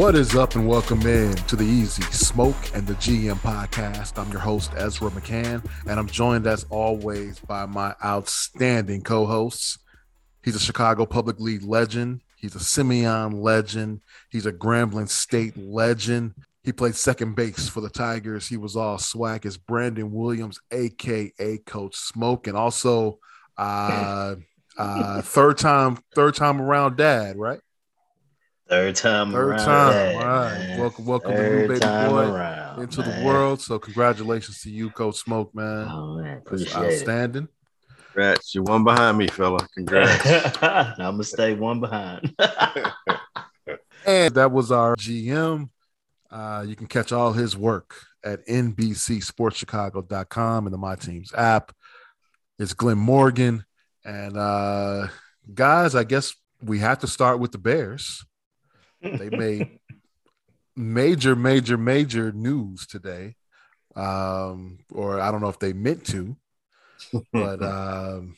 What is up, and welcome in to the Easy Smoke and the GM podcast. I'm your host, Ezra McCann, and I'm joined as always by my outstanding co hosts. He's a Chicago Public League legend, he's a Simeon legend, he's a Grambling State legend. He played second base for the Tigers. He was all swag as Brandon Williams, aka Coach Smoke, and also uh, uh, third time, third time around dad, right? Third time Third around. time. Dad, All right. man. Welcome, welcome Third to new baby time boy around, into the world. So congratulations to you, Coach Smoke, man. Oh man, That's appreciate it. outstanding. Congrats. You're one behind me, fella. Congrats. I'm gonna stay one behind. And that was our GM. Uh, you can catch all his work at NBCSportsChicago.com and the My Teams app. It's Glenn Morgan. And uh, guys, I guess we have to start with the Bears. They made major, major, major news today. Um, or I don't know if they meant to, but um,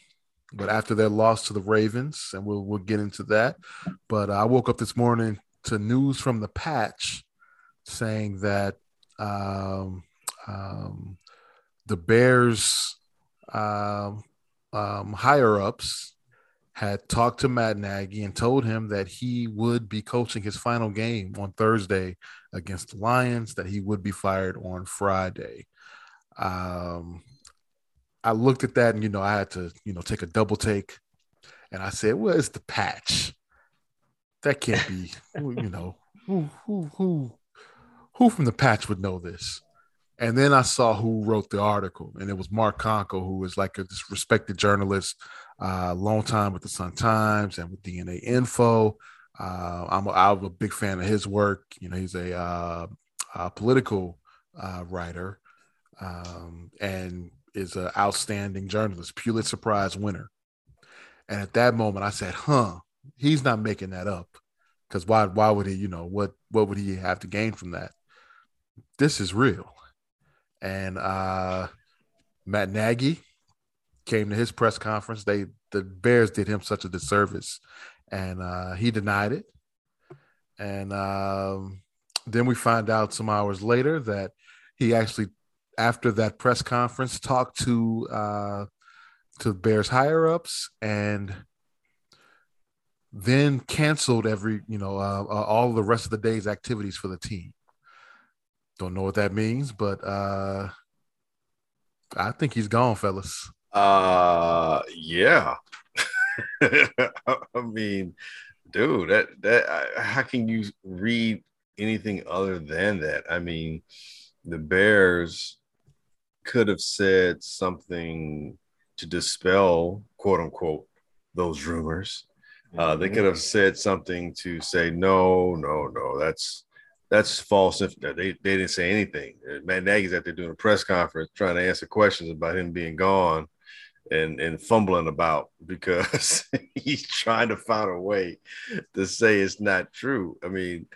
but after their loss to the Ravens, and we'll we'll get into that. But I woke up this morning to news from the patch saying that um, um, the Bears um, um, higher ups had talked to Matt Nagy and told him that he would be coaching his final game on Thursday against the Lions, that he would be fired on Friday. Um, I looked at that and, you know, I had to, you know, take a double take and I said, well, it's the patch. That can't be, you know, who, who, who, who from the patch would know this? And then I saw who wrote the article, and it was Mark Konkol, who is like a respected journalist, uh, long time with the Sun Times and with DNA Info. Uh, I'm, a, I'm a big fan of his work. You know, he's a, uh, a political uh, writer um, and is an outstanding journalist, Pulitzer Prize winner. And at that moment, I said, "Huh, he's not making that up, because why? Why would he? You know what? What would he have to gain from that? This is real." And uh, Matt Nagy came to his press conference. They the Bears did him such a disservice, and uh, he denied it. And um, then we find out some hours later that he actually, after that press conference, talked to uh, to Bears higher ups and then canceled every you know uh, uh, all the rest of the day's activities for the team. Don't know what that means, but uh, I think he's gone, fellas. Uh yeah. I mean, dude, that that how can you read anything other than that? I mean, the Bears could have said something to dispel quote unquote those rumors. Uh, they could have said something to say no, no, no. That's that's false. If they they didn't say anything, Matt Nagy's out there doing a press conference trying to answer questions about him being gone, and and fumbling about because he's trying to find a way to say it's not true. I mean,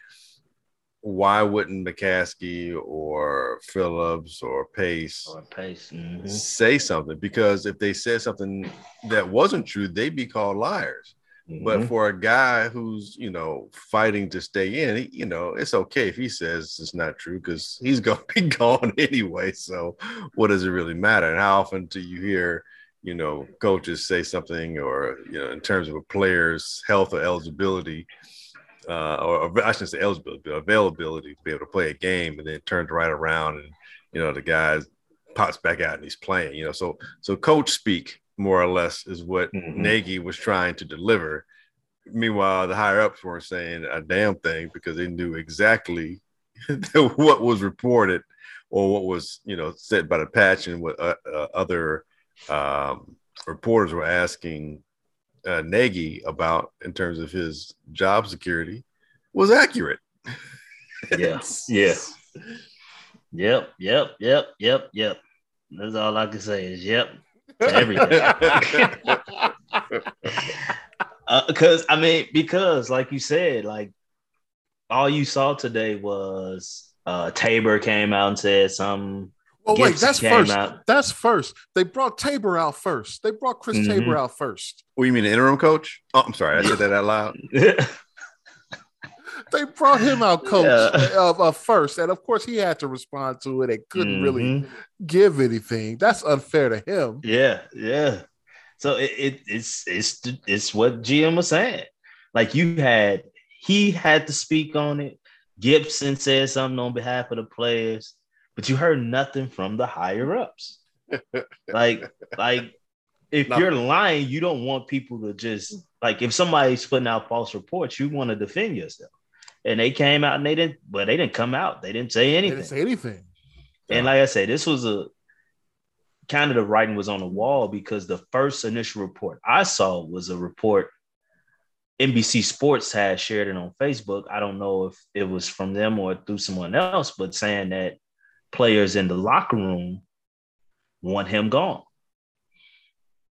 why wouldn't McCaskey or Phillips or Pace Or pace. Mhm. say something? Because if they said something that wasn't true, they'd be called liars. But Mhm. for a guy who's, you know, fighting to stay in, he, you know, it's okay if he says it's not true because he's going to be gone anyway. So what does it really matter? And how often do you hear, you know, coaches say something or, you know, in terms of a player's health or eligibility, uh, or, I shouldn't say eligibility, but availability to be able to play a game and then turns right around and, you know, the guy pops back out and he's playing, you know, so, so coach speak more or less is what Mhm. Nagy was trying to deliver. Meanwhile, the higher ups weren't saying a damn thing because they knew exactly what was reported or what was, you know, said by the patch and what uh, uh, other um, reporters were asking uh, Nagy about in terms of his job security was accurate. Yeah. Yeah. Yep. Yep. Yep. Yep. Yep. That's all I can say is yep to everything. Because I mean, because like you said, like all you saw today was uh Tabor came out and said something. Well, wait, that's first. out. That's first. They brought Tabor out first. They brought Chris Mhm. Tabor out first. What do you mean, the interim coach? Oh, I'm sorry, I said that out loud. They they brought him out coach Yeah. of, of first, and of course he had to respond to it and couldn't really Mhm. give anything. That's unfair to him. Yeah, yeah. So it, it it's it's it's what GM was saying. Like you had he had to speak on it. Gibson said something on behalf of the players, but you heard nothing from the higher ups. like like if No. you're lying, you don't want people to just like if somebody's putting out false reports, you want to defend yourself. And they came out and they didn't, but they didn't come out. They didn't say They anything. didn't say anything. And like I said, this was a kind of the writing was on the wall because the first initial report I saw was a report NBC Sports had shared it on Facebook. I don't know if it was from them or through someone else, but saying that players in the locker room want him gone.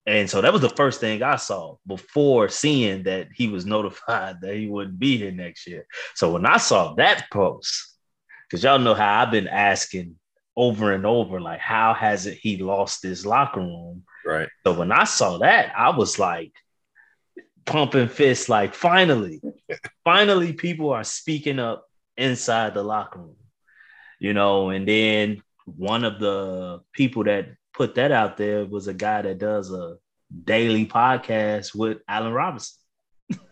And so that was the first thing I saw before seeing that he was notified that he wouldn't be here next year. So when I saw that post, because y'all know how I've been asking over and over, like, how has it he lost his locker room? Right. So when I saw that, I was like pumping fists, like, finally, finally, people are speaking up inside the locker room, you know. And then one of the people that put that out there was a guy that does a daily podcast with Allen Robinson.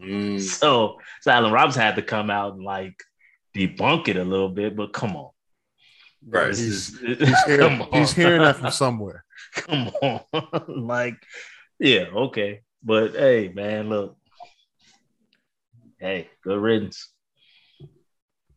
Mm. So, so Allen Robinson had to come out and like debunk it a little bit, but come on. Right. This He's- He's, hear- come on. he's hearing that from somewhere. Come on. like, yeah, okay. But hey, man, look. Hey, good riddance.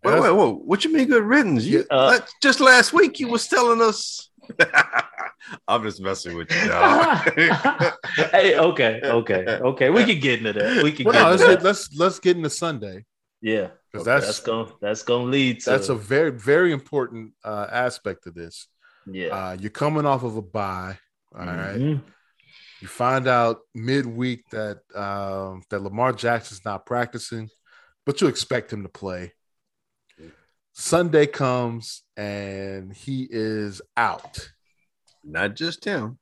Wait, wait, wait. What you mean good riddance? You, Uh, like, just last week you was telling us. I'm just messing with you. dog. hey, okay, okay, okay. We can get into that. We can Well, get no, into let's that. get, let's let's get into Sunday yeah. because Okay, that's that's gonna that's gonna lead to that's a very very important uh, aspect of this. yeah. Uh, you're coming off of a bye. All right. Mhm. You find out midweek that um, that Lamar Jackson's not practicing, but you expect him to play. Sunday comes and he is out. Not just him.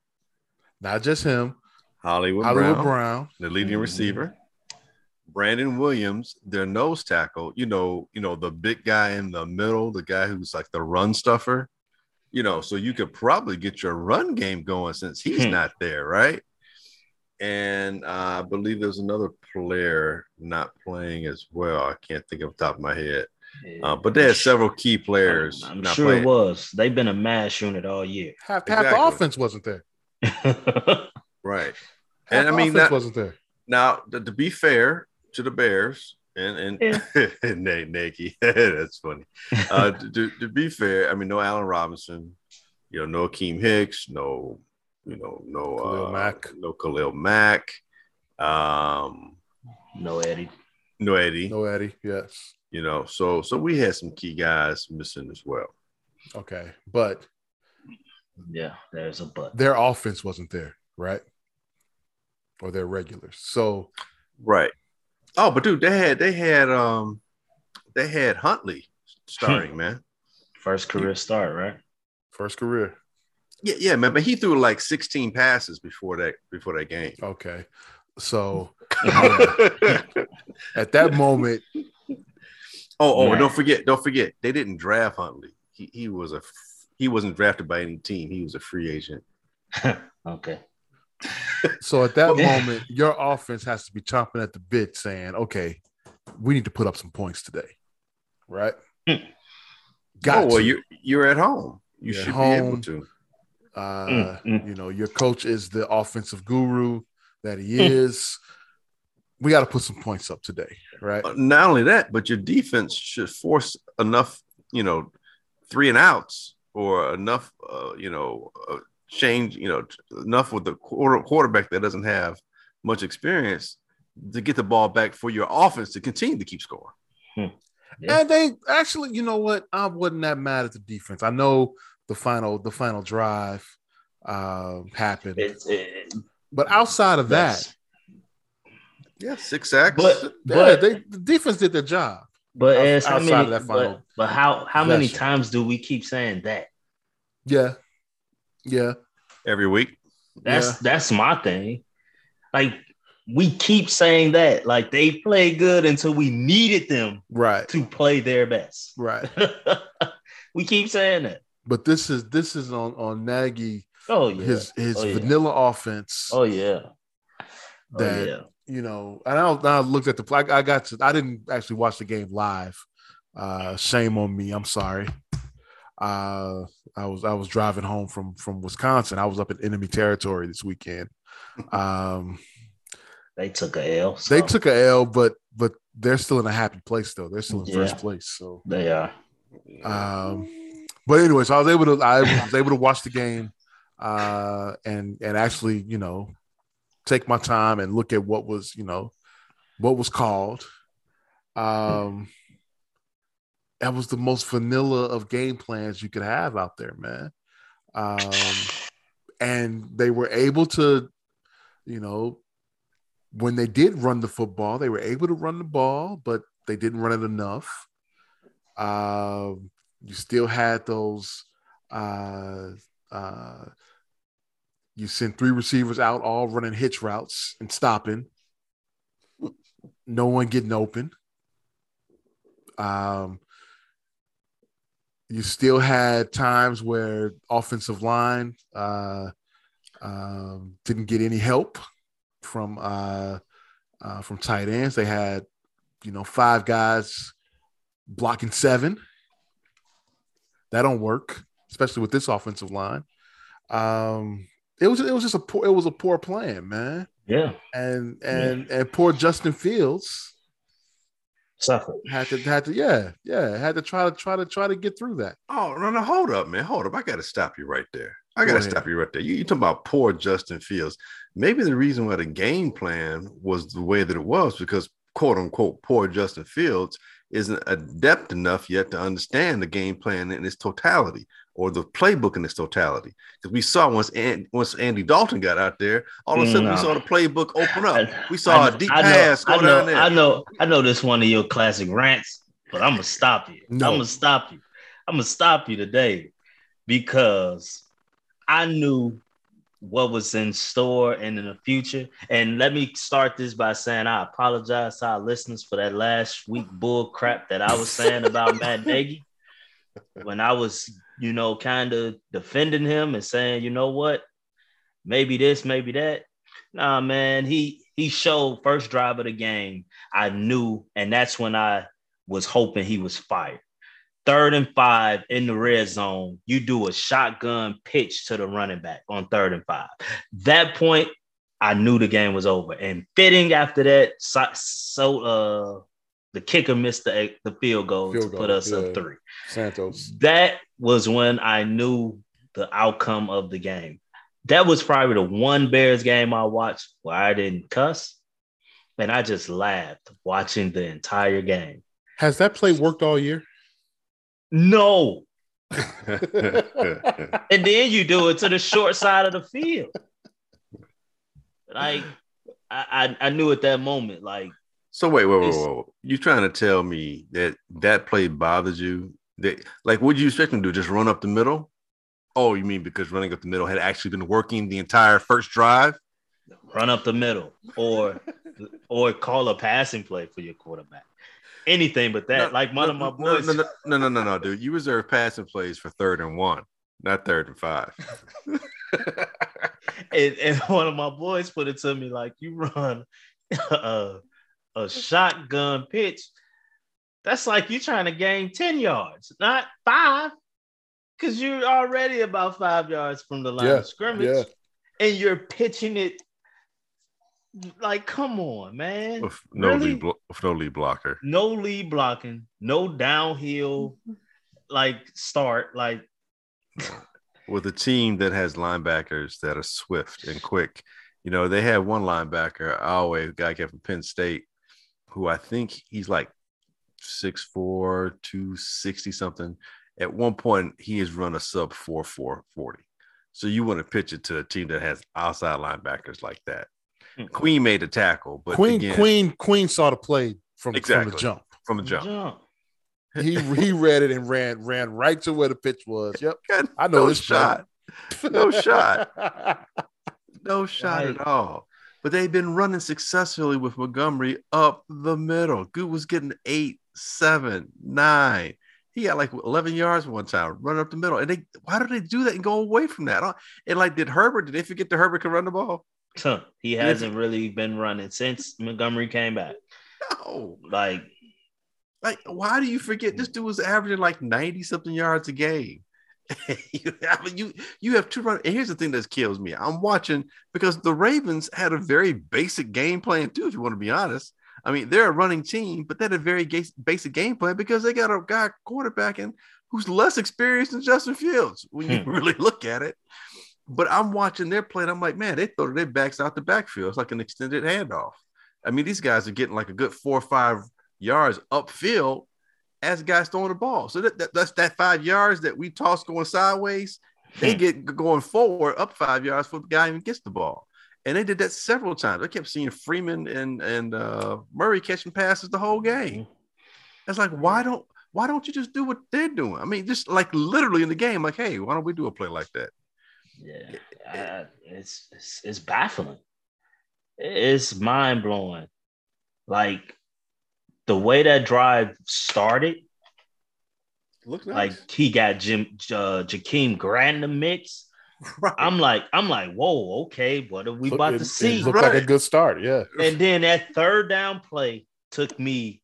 Not just him, Hollywood, Hollywood Brown, Brown. the leading Mhm. receiver. Brandon Williams, their nose tackle. You know, you know the big guy in the middle, the guy who's like the run stuffer. You know, so you could probably get your run game going since he's Hmm. not there, right? And uh, I believe there's another player not playing as well. I can't think of the top of my head. Yeah. Uh, but they had several key players. I'm not sure playing. it was. They've been a mass unit all year. Half, half the offense wasn't there. Right. Half And I mean, that- wasn't there. Now, to, to be fair to the Bears and and Nate Nagy, that's funny. Uh, to, to, to be fair, I mean, no Allen Robinson, you know, no Akiem Hicks, no, you know, no Khalil uh, Mack. no Khalil Mack, um, no Eddie. no Eddie, No Eddie. Yes. You know. So so we had some key guys missing as well. Okay. But Yeah, there's a but. their offense wasn't there, right? Or their regulars. So Right. Oh, but dude, they had they had um they had Huntley starting, man. First career start, right? first career. Yeah, yeah, man. But he threw like 16 passes before that before that game. Okay. So oh, at that moment, oh, Man. don't forget, don't forget, they didn't draft Huntley. He he was a he wasn't drafted by any team. He was a free agent. okay. so at that Yeah. moment, your offense has to be chomping at the bit saying, okay, we need to put up some points today. Right? Hmm. Got oh, well, to. you're you're at home. You You're at should be able to. Uh, Mm, mm. You know, your coach is the offensive guru that he Mm. is. We got to put some points up today, right? Not only that, but your defense should force enough, you know, three and outs or enough, uh, you know, uh, change, you know, enough with the quarter, quarterback that doesn't have much experience to get the ball back for your offense to continue to keep scoring. Yeah. And they actually, you know what? I wasn't that mad at the defense. I know the final, the final drive uh, happened, It's it, but outside of that, yes. Yeah, six sacks. But yeah, but they, the defense did their job. but out- as how many that final but, but how how many possession. times do we keep saying that? Yeah, yeah, every week. That's Yeah. that's my thing. Like we keep saying that. Like they play good until we needed them right to play their best. right we keep saying that. but this is this is on on Nagy Oh yeah. his his Oh, yeah. vanilla offense oh yeah. Oh, that yeah. You know and I, I looked at the play I got to I didn't actually watch the game live uh shame on me I'm sorry. Uh I was I was driving home from from Wisconsin. I was up in enemy territory this weekend. Um They took a L. they took a L but but they're still in a happy place though. They're still in first place so. They are. um but anyway so I was able to I was able to watch the game uh and and actually you know take my time and look at what was you know what was called. Um that was the most vanilla of game plans you could have out there man. Um and they were able to you know when they did run the football they were able to run the ball but they didn't run it enough. Um you still had those uh uh you send three receivers out all running hitch routes and stopping. No one getting open. Um you still had times where offensive line uh um didn't get any help from uh, uh from tight ends. They had you know five guys blocking seven. That don't work, especially with this offensive line. Um, it was it was just a poor it was a poor plan, man. Yeah. And and and poor Justin Fields suffered. had to had to yeah yeah had to try to try to try to get through that. Oh no, no, hold up, man. Hold up. I gotta stop you right there. I gotta ahead. stop you right there. You, you talking about poor Justin Fields. Maybe the reason why the game plan was the way that it was because quote unquote poor Justin Fields isn't adept enough yet to understand the game plan in its totality or the playbook in its totality. Because we saw once and once Andy Dalton got out there, all of a sudden No. we mm-hmm. saw the playbook open up. I- We saw I a deep I know, pass go I know, down there. I know, I know this one of your classic rants, but I'm gonna stop you. No. I'm gonna stop you. I'm gonna stop you today because I knew what was in store and in the future. And let me start this by saying I apologize to our listeners for that last week bull crap that I was saying about Matt Nagy when I was, you know, kind of defending him and saying, you know what, maybe this, maybe that. Nah, man, he he showed first drive of the game. I knew, and that's when I was hoping he was fired. Third and five in the red zone, you do a shotgun pitch to the running back on third and five. That point, I knew the game was over. And fitting after that, so, so uh the kicker missed the, the field goal Field to goal, put us yeah. up three Santos. that was when I knew the outcome of the game. That was probably the one Bears game I watched where I didn't cuss. And I just laughed watching the entire game. Has that play worked all year? No. And then you do it to the short side of the field. Like I, I, I knew at that moment, like So wait, wait, wait, wait, wait. You trying to tell me that that play bothers you? That like, what you expect him to do? Just run up the middle? Oh, you mean because running up the middle had actually been working the entire first drive? run up the middle or or call a passing play for your quarterback. Anything but that. No, like one no, of my boys. No, no, no, no, no, no, dude. You reserve passing plays for third and one, not third and five. and, and one of my boys put it to me like you run a, a shotgun pitch that's like you trying to gain 10 yards not five because you're already about five yards from the line Yeah, of scrimmage yeah. and you're pitching it like come on man with no Really? lead, blo- with no lead blocker. no lead blocking no downhill like start like with a team that has linebackers that are swift and quick. You know, they have one linebacker, always guy came from Penn State, who I think he's like 6'4, 260 something. At one point, he has run a sub 4 4 40. So you want to pitch it to a team that has outside linebackers like that. Hmm. Queen made the tackle, but Queen again, Queen Queen saw the play from, from the jump. from the jump. jump. He he read it and ran ran right to where the pitch was. Yep, God, I know no this shot. No shot. No shot Right. at all. but they've been running successfully with Montgomery up the middle. Good was getting eight, seven, nine. He got like 11 yards one time, running up the middle. And they, why do they do that and go away from that? And like, did Herbert, did they forget that Herbert can run the ball? Huh. He hasn't really been running since Montgomery came back. No. Like, like, why do you forget this dude was averaging like 90 something yards a game? you, I mean, you you have two run. And here's the thing that kills me. I'm watching because the Ravens had a very basic game plan too. If you want to be honest, I mean they're a running team, but they had a very ga- basic game plan because they got a guy quarterbacking who's less experienced than Justin Fields when you hmm. really look at it. But I'm watching their play, and I'm like, man, they throw their backs out the backfield. It's like an extended handoff. I mean, these guys are getting like a good four or five yards upfield as guys throwing the ball. So that, that, that's that five yards that we toss going sideways. They get going forward up five yards before the guy even gets the ball. And they did that several times. I kept seeing Freeman and and uh, Murray catching passes the whole game. It's like why don't why don't you just do what they're doing? I mean, just like literally in the game, like, hey, why don't we do a play like that? Yeah, uh, it's, it's it's baffling. It's mind blowing. Like the way that drive started, Look nice. like he got Jim uh, Jakeem Grant in the mix. Right. I'm like, I'm like, whoa, okay, what are we about it, to see? It looked right. like a good start, yeah. And then that third down play took me.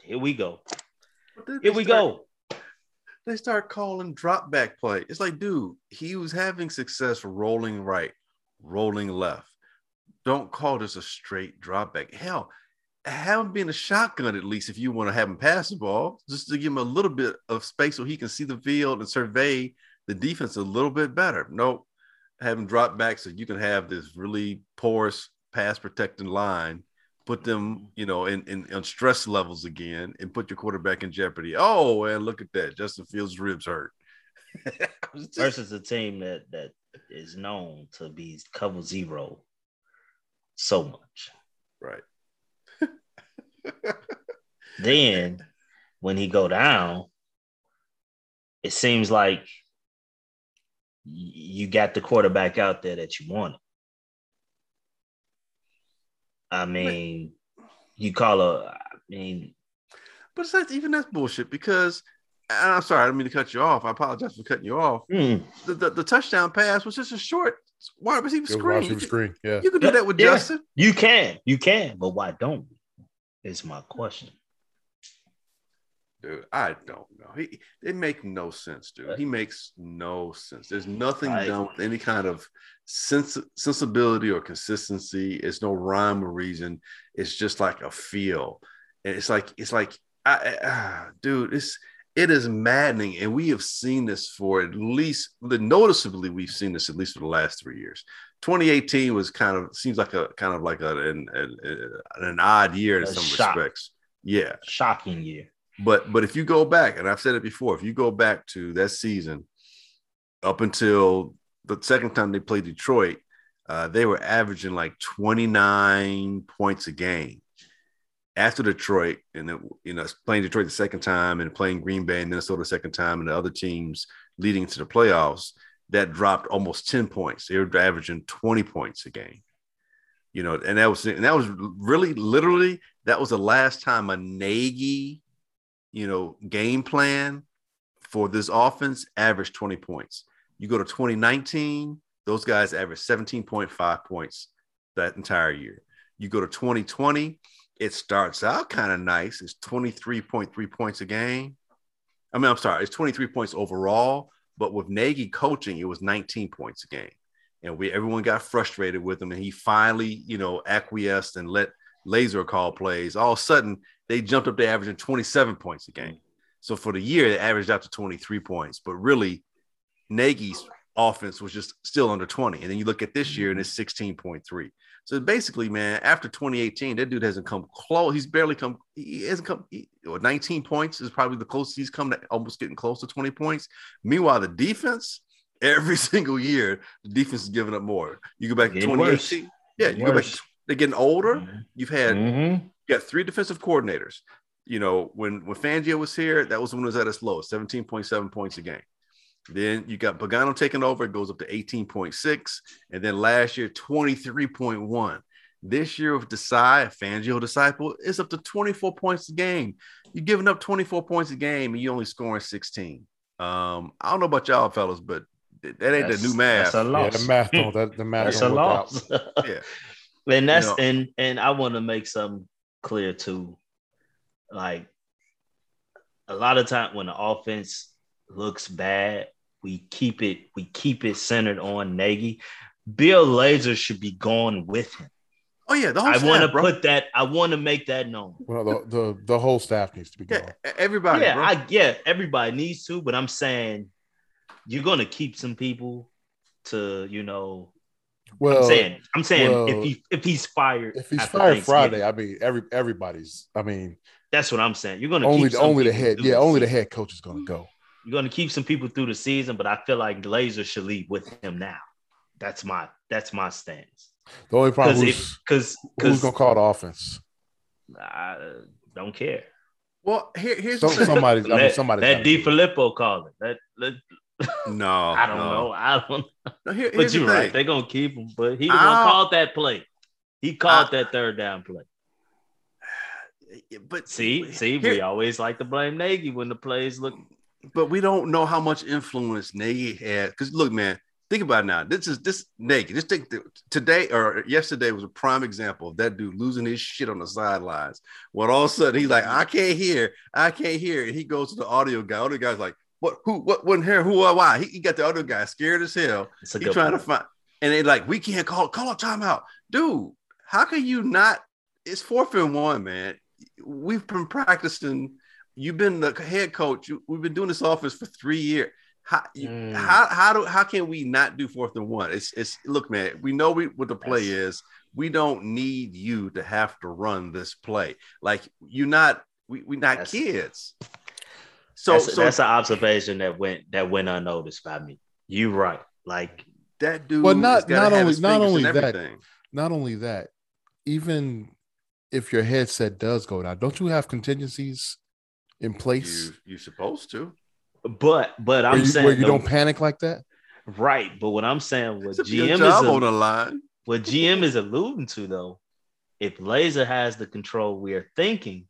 Here we go. Here we start, go. They start calling drop back play. It's like, dude, he was having success rolling right, rolling left. Don't call this a straight drop back. Hell, have him be in a shotgun at least if you want to have him pass the ball, just to give him a little bit of space so he can see the field and survey the defense a little bit better. Nope. Have him drop back so you can have this really porous pass protecting line, put them, mm-hmm. you know, in, in on stress levels again and put your quarterback in jeopardy. Oh, and look at that. Justin Fields' ribs hurt. just... Versus a team that that is known to be cover zero so much. Right then when he go down, it seems like you got the quarterback out there that you wanted. I mean, you call a, I mean, but it's not even that's bullshit because I'm sorry, I don't mean to cut you off. I apologize for cutting you off. Mm. The, the, the, touchdown pass was just a short wide receiver screen. Receiver screen. Yeah, you can do that with yeah. Justin. You can, you can, but why don't we? Is my question. Dude, I don't know. He it makes no sense, dude. He makes no sense. There's nothing right. done with any kind of sens- sensibility or consistency. It's no rhyme or reason. It's just like a feel. And it's like it's like I, I, ah, dude, it's it is maddening, and we have seen this for at least noticeably. We've seen this at least for the last three years. 2018 was kind of seems like a kind of like a, an, an, an odd year in a some shock. respects. Yeah, shocking year. But but if you go back, and I've said it before, if you go back to that season up until the second time they played Detroit, uh, they were averaging like 29 points a game. After Detroit, and then, you know, playing Detroit the second time, and playing Green Bay and Minnesota the second time, and the other teams leading to the playoffs, that dropped almost 10 points. They were averaging 20 points a game. You know, and that was and that was really literally that was the last time a Nagy, you know, game plan for this offense averaged 20 points. You go to 2019, those guys averaged 17.5 points that entire year. You go to 2020, it starts out kind of nice. It's 23.3 points a game. I mean, I'm sorry, it's 23 points overall, but with Nagy coaching, it was 19 points a game. And we everyone got frustrated with him. And he finally, you know, acquiesced and let Lazor call plays. All of a sudden, they jumped up to averaging 27 points a game. So for the year, they averaged out to 23 points. But really, Nagy's offense was just still under 20. And then you look at this year and it's 16.3. So basically, man, after 2018, that dude hasn't come close. He's barely come. He hasn't come. He, 19 points is probably the closest he's come to almost getting close to 20 points. Meanwhile, the defense, every single year, the defense is giving up more. You go back to 2018. Worse. Yeah, you worse. go back. They're getting older. Mm-hmm. You've had mm-hmm. You got three defensive coordinators. You know, when when Fangio was here, that was when it was at its lowest, 17.7 points a game. Then you got Pagano taking over, it goes up to 18.6. And then last year, 23.1. This year with Desai, Fangio disciple, it's up to 24 points a game. You're giving up 24 points a game and you only scoring 16. Um, I don't know about y'all fellas, but that ain't That's- the new math. That's a loss. Yeah, the math don't that the math That's a don't work loss. Yeah. And that's You know- and and I want to make something clear too. Like a lot of time when the offense looks bad, we keep it we keep it centered on Nagy. Bill Lazor should be gone with him. Oh yeah, the whole I want to put that. I want to make that known. Well, the, the the whole staff needs to be gone. yeah, everybody. yeah, bro. I yeah, everybody needs to, but I'm saying you're gonna keep some people to you know. Well, I'm saying I'm saying well, if he if he's fired if he's fired Friday, I mean every everybody's. I mean that's what I'm saying. You're gonna only keep only the head. through Yeah, only the head coach is going to go. You're gonna keep some people through the season, but I feel like Lazor should leave with him now. That's my that's my stance. The only problem Because is because who's because going to call the offense. I don't care. well, here, here's Some, the thing. somebody. I mean, somebody. let DeFilippo call it. Let, let, No, I don't no. know. I don't. No, here- But you're right. They're gonna keep him. But he the called that play. He called I- that third down play. But See, see, here- we always like to blame Nagy when the plays look. but we don't know how much influence Nagy had. Because look, man, think about it now. This is this Nagy. Just think the, today or yesterday was a prime example of that dude losing his shit on the sidelines. When all of a sudden he's like, I can't hear, I can't hear, and he goes to the audio guy. Audio guy's like, what? Who? What? Wasn't here? Who? Why? Why? He, he got the other guy scared as hell. It's a He good trying to find, and they like, we can't call call a timeout, dude. How can you not? It's fourth and one, man. We've been practicing. You've been the head coach. You, we've been doing this office for three years. How, you, Mm. how how do how can we not do fourth and one? It's it's look, man. We know we, what the play is. We don't need you to have to run this play. Like you're not. We we not That's- kids. So that's, so that's an observation that went that went unnoticed by me. You right. Like that dude. Well, not- not only- not only that, everything. Not only that, even if your headset does go down, don't you have contingencies in place You you supposed to. but but I'm where you, saying where you the- don't panic like that? right. But what I'm saying what It's GM is job a- on the line. what GM is alluding to though, if Lazor has the control we are thinking,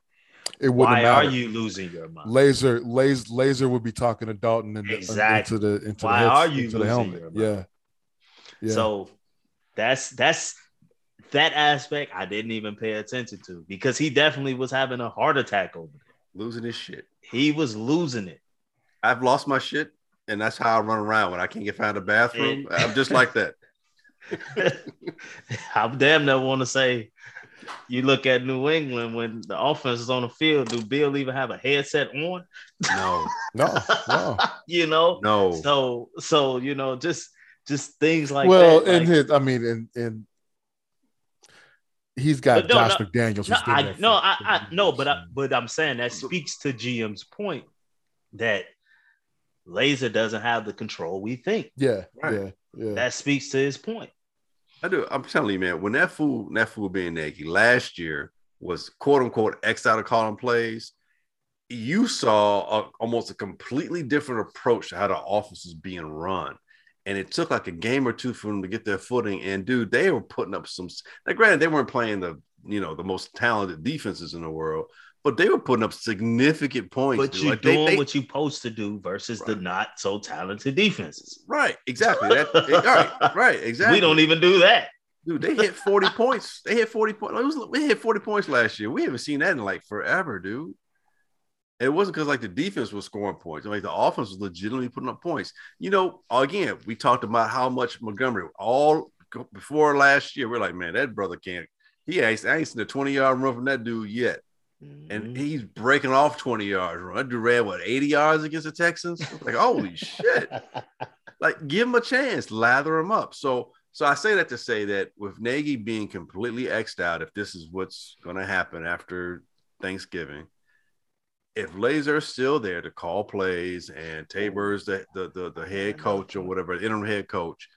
It wouldn't why matter. are you losing your mind? Lazor, Lazor, Lazor would be talking to Dalton and Exactly. into the into Why the heads- are you into the helmet. your Yeah, mind? yeah. So that's that's that aspect I didn't even pay attention to because he definitely was having a heart attack over there. Losing his shit. He was losing it. I've lost my shit, and that's how I run around when I can't get found a bathroom. And- I'm just like that. I damn never want to say you look at New England when the offense is on the field. Do Bill even have a headset on? No, no, no. you know, no. so so you know just just things like well, that. in like- his, I mean, in in he's got no, Josh no, McDaniels. no, been I there for- no, I, for I no, but I, but I'm saying that speaks to GM's point that Lazor doesn't have the control we think. yeah, Right. yeah, yeah. That speaks to his point. I do. I'm telling you, man. When that fool, that fool being Nagy last year was quote unquote X out of calling plays. You saw a, almost a completely different approach to how the offense is being run. And it took like a game or two for them to get their footing. And dude, they were putting up some. Now, granted, they weren't playing the you know the most talented defenses in the world, but they were putting up significant points. But dude. you're Like, doing they- what you're supposed to do versus the not so talented defenses. right, exactly. That, right, right, exactly. We don't even do that. Dude, they hit 40 points. They hit 40 points. Was, we hit 40 points last year. We haven't seen that in like forever, dude. It wasn't because like the defense was scoring points. Like the offense was legitimately putting up points. You know, again, we talked about how much Montgomery all before last year. We're like, man, that brother can't. He ain't, I ain't seen a 20 yard run from that dude yet. And Mhm. he's breaking off 20 yards. Run. Ran what 80 yards against the Texans? Like, holy shit like give him a chance, lather him up. So, so I say that to say that with Nagy being completely xed out, if this is what's going to happen after Thanksgiving, if Lazor's still there to call plays and Tabor's the the the, the head coach or whatever, interim head coach,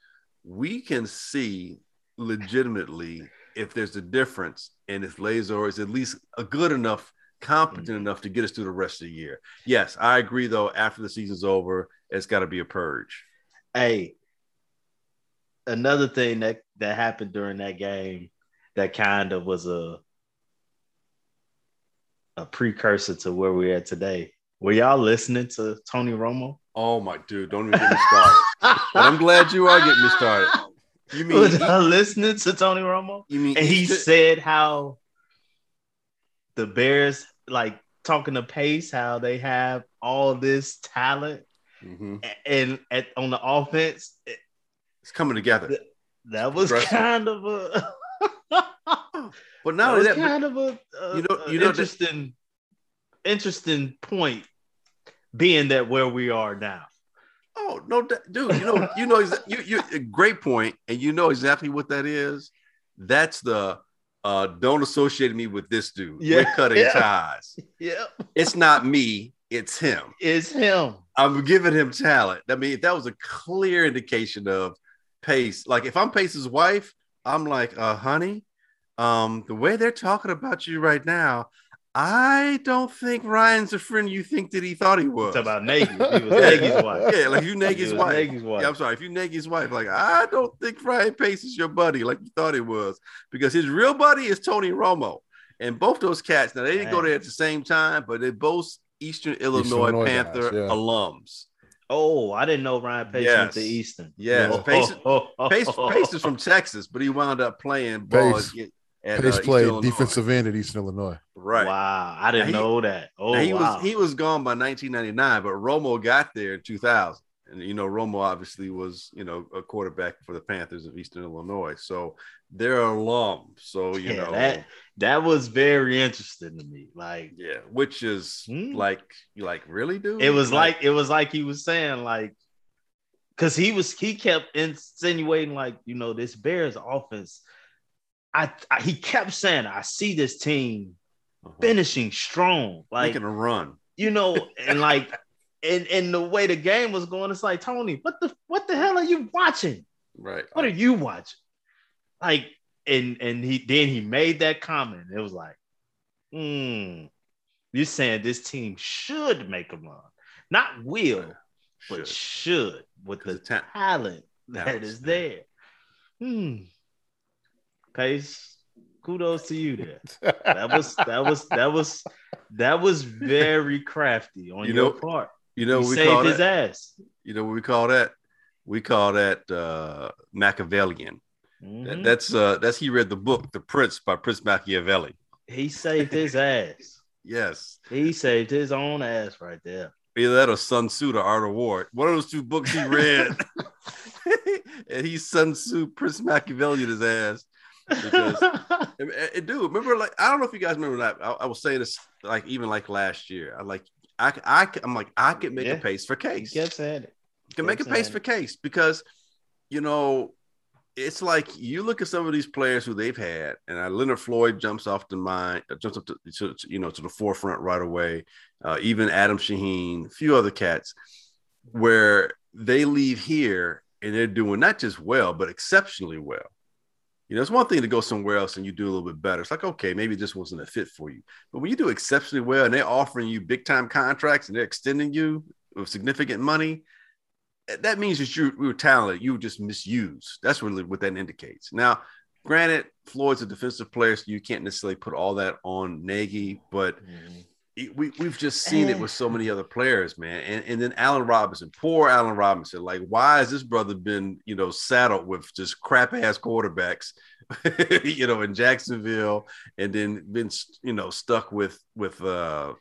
we can see legitimately if there's a difference and if Lazor is at least a good enough competent Mhm. enough to get us through the rest of the year. Yes, I agree though. After the season's over, it's got to be a purge. Hey, another thing that that happened during that game that kind of was a a precursor to where we're at today. Were y'all listening to Tony Romo? Oh my dude, don't even get me started. I'm glad you are getting me started. You mean Was listening to Tony Romo? you mean And he said how the Bears like talking to Pace, how they have all this talent Mhm. and at on the offense. it's coming together. That was kind of a But that was that, but- kind of a, a- You know- you know that- interesting interesting point being that where we are now. Oh no, dude! You know, you know, you you a great point, and you know exactly what that is. That's the uh don't associate me with this dude. Yeah, We're cutting yeah. ties. Yep. It's not me, it's him. It's him. I'm giving him talent. I mean, that was a clear indication of Pace. Like if I'm Pace's wife, I'm like, uh, honey, um, the way they're talking about you right now, I don't think Ryan's the friend you think that he thought he was. Talk about Nagy. He was Nagy's wife. Yeah, like you He Nagy's was wife. Nagy's wife. Yeah, I'm sorry. If you Nagy's wife, like I don't think Ryan Pace is your buddy, like you thought he was, because his real buddy is Tony Romo, and both those cats. Now they didn't go there at the same time, but they're both Eastern Illinois, Illinois guys, Panther yeah. alums. Oh, I didn't know Ryan Pace went to Yes. Eastern. Yes, Oh, Pace- oh, oh, Pace, Pace is from Texas, but he wound up playing ball Pace- at, at, Pace uh, played Illinois. defensive end at Eastern Illinois. Right. Wow, I didn't he- know that. Oh, he wow. was he was gone by 1999, but Romo got there in 2000. And you know, Romo obviously was you know a quarterback for the Panthers of Eastern Illinois, so they're alum. So you Yeah, know, that- that was very interesting to me. Like yeah, which is Hmm. like you like really, dude. it was like it was like he was saying like because he was he kept insinuating like you know this Bears offense. I, I he kept saying I see this team uh-huh. finishing strong, like making a run. you know, and like and and the way the game was going, it's like Tony, what the what the hell are you watching? Right. What are you watching? Like, and and he then he made that comment. It was like, hmm, you're saying this team should make a run, not will, but Should. should with the ta- talent that there. there. Hmm. Pace, kudos to you there. That was that was that was that was very crafty on You your know, part. You know You we saved call his that? ass. You know what we call that? We call that uh, Machiavellian. That- Mhm. that's uh, that's he read the book The Prince by Prince Machiavelli. he saved his ass. Yes. He saved his own ass right there. Either that or Sun Tzu, the Art of War. One of those two books he read. and he Sun Tzu, Prince Machiavelli his ass. Because, and, and dude, remember, like, I don't know if you guys remember that. I, I was saying this, like, even like last year. I like, I, I, I'm like, I could make Yeah. a pace for case. saying it. Can make a pace for case because, you know, it's like you look at some of these players who they've had, and uh, Leonard Floyd jumps off the mind, uh, jumps up to, to, to, you know to the forefront right away. Uh, even Adam Shaheen, a few other cats, where they leave here and they're doing not just well, but exceptionally well. You know, it's one thing to go somewhere else and you do a little bit better. It's like, okay, maybe this wasn't a fit for you. But when you do exceptionally well and they're offering you big time contracts and they're extending you with significant money, that means that you, were talented. You were just misused. That's really what that indicates. Now, granted, Floyd's a defensive player, so you can't necessarily put all that on Nagy, but Mhm. It- we, we've just seen it with so many other players, man. And, and then Allen Robinson, poor Allen Robinson. Like, why has this brother been, you know, saddled with just crap ass quarterbacks, you know, in Jacksonville, and then been, you know, stuck with with uh,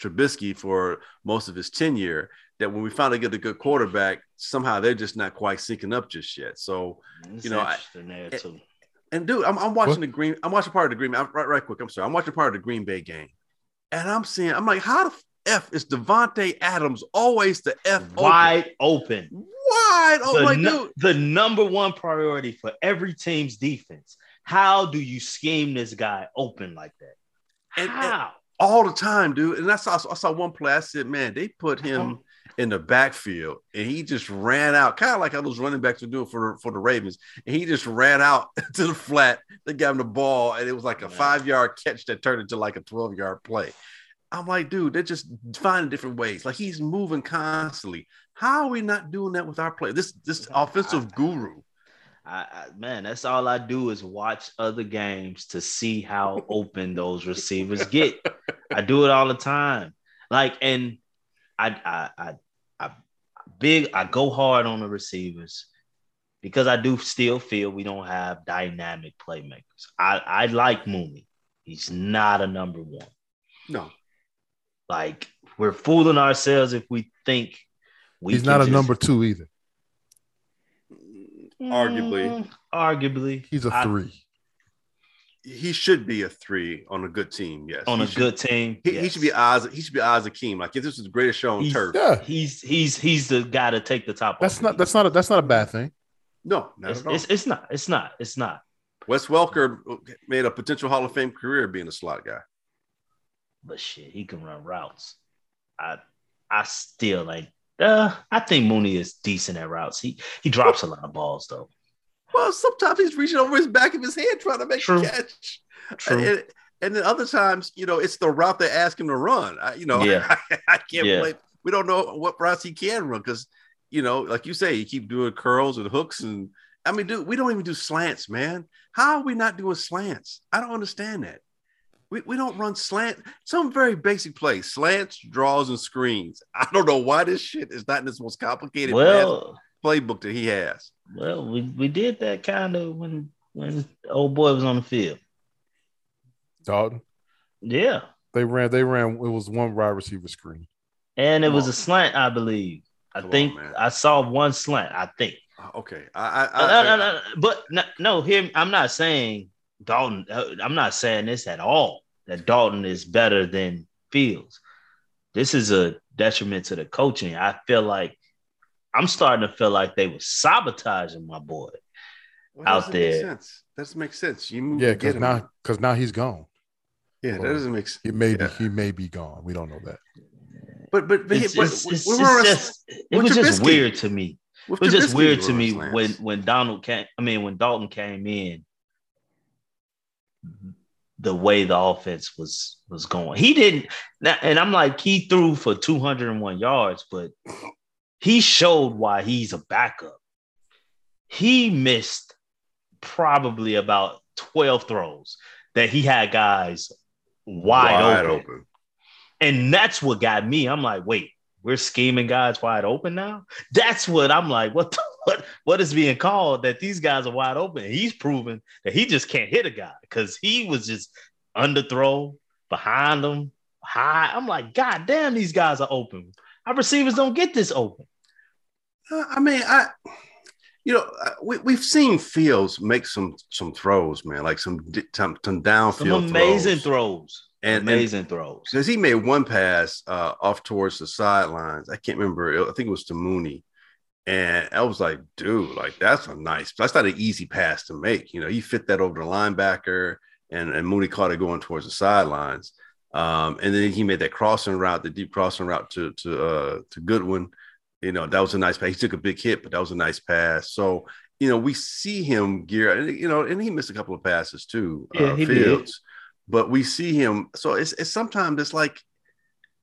Trubisky for most of his tenure? That when we finally get a good quarterback, somehow they're just not quite syncing up just yet. So, It's You know, I- interesting there too. and dude, I'm, I'm watching What? the Green. I'm watching part of the Green. I'm, right, right, quick. I'm sorry. I'm watching part of the Green Bay game, and I'm seeing. I'm like, how the f is Davante Adams always the f open? Wide open. Wide. open. the, my nu- dude. the number one priority for every team's defense. How do you scheme this guy open like that? And- and- How? all the time, dude. And I saw I saw one play. I said, man, they put him in the backfield, and he just ran out, kind of like how those running backs are doing for for the Ravens. And he just ran out to the flat. They gave him the ball, and it was like a five yard catch that turned into like a twelve yard play. I'm like, dude, they're just finding different ways. Like he's moving constantly. How are we not doing that with our play? This this offensive guru. I, I, man, that's all I do is watch other games to see how open those receivers get. I do it all the time. Like, and I, I, I, big, I go hard on the receivers because I do still feel we don't have dynamic playmakers. I, I like Mooney. He's not a number one. No. Like we're fooling ourselves if we think we He's not a just, number two either. Arguably. Mm, arguably. He's a three. I, he should be a three on a good team. Yes, on he a should, good team. He, yes. he, should be Oz. He should be Az Hakim. Like if this was the greatest show on he's, turf. Yeah, he's he's he's the guy to take the top. That's not. That's not. A, that's not a bad thing. No, it's, it's, it's, not. It's not. It's not. Wes Welker made a potential Hall of Fame career being a slot guy. But shit, he can run routes. I I still like. Uh, I think Mooney is decent at routes. He he drops a lot of balls though. Well, sometimes he's reaching over his back of his head trying to make True. a catch. True. And, and, then other times, you know, it's the route they ask him to run. I, you know, yeah. I, I can't yeah. blame. We don't know what routes he can run because, you know, like you say, you keep doing curls and hooks and I mean, dude, we don't even do slants, man. How are we not doing slants? I don't understand that. We, we don't run slant. Some very basic plays, slants, draws, and screens. I don't know why this shit is not in this most complicated well, playbook that he has. Well, we, we did that kind of when when old boy was on the field. Dalton. Yeah. They ran. They ran. It was one wide receiver screen, and it Come was on. a slant, I believe. I Come think on, I saw one slant. I think. Uh, okay. I. I, I, no, no, no, but no, no. Here, I'm not saying Dalton, uh, I'm not saying this at all that Dalton is better than Fields. This is a detriment to the coaching. I feel like I'm starting to feel like they were sabotaging my boy well, out there. sense. That doesn't make sense. You move yeah, because now because now he's gone. Yeah, that doesn't make sense. He may yeah. be he may be gone. We don't know that. But but, but, it's, but it's, it's, it's just, it was just weird to me. It was just weird to me when when Donald came. I mean, when Dalton came in, the way the offense was was going. He didn't, and I'm like, he threw for 201 yards, but he showed why he's a backup. He missed probably about 12 throws that he had guys wide, wide open. open. And that's what got me. I'm like, wait, we're scheming guys wide open now. That's what I'm like. What the, what what is being called that these guys are wide open? He's proven that he just can't hit a guy because he was just underthrow behind them high. I'm like, God damn, these guys are open. Our receivers don't get this open. Uh, I mean, I you know uh, we we've seen Fields make some some throws, man, like some some, some downfield, some amazing throws. throws and amazing and, throws. Because he made one pass uh, off towards the sidelines. I can't remember. I think it was to Mooney. And I was like, dude, like that's a nice, that's not an easy pass to make. You know, he fit that over the linebacker, and, and Mooney caught it going towards the sidelines. Um, and then he made that crossing route, the deep crossing route to to uh, to Goodwin. You know, that was a nice pass. He took a big hit, but that was a nice pass. So, you know, we see him gear, you know, and he missed a couple of passes too, yeah, uh, Fields. Did but we see him. So it's, it's sometimes it's like,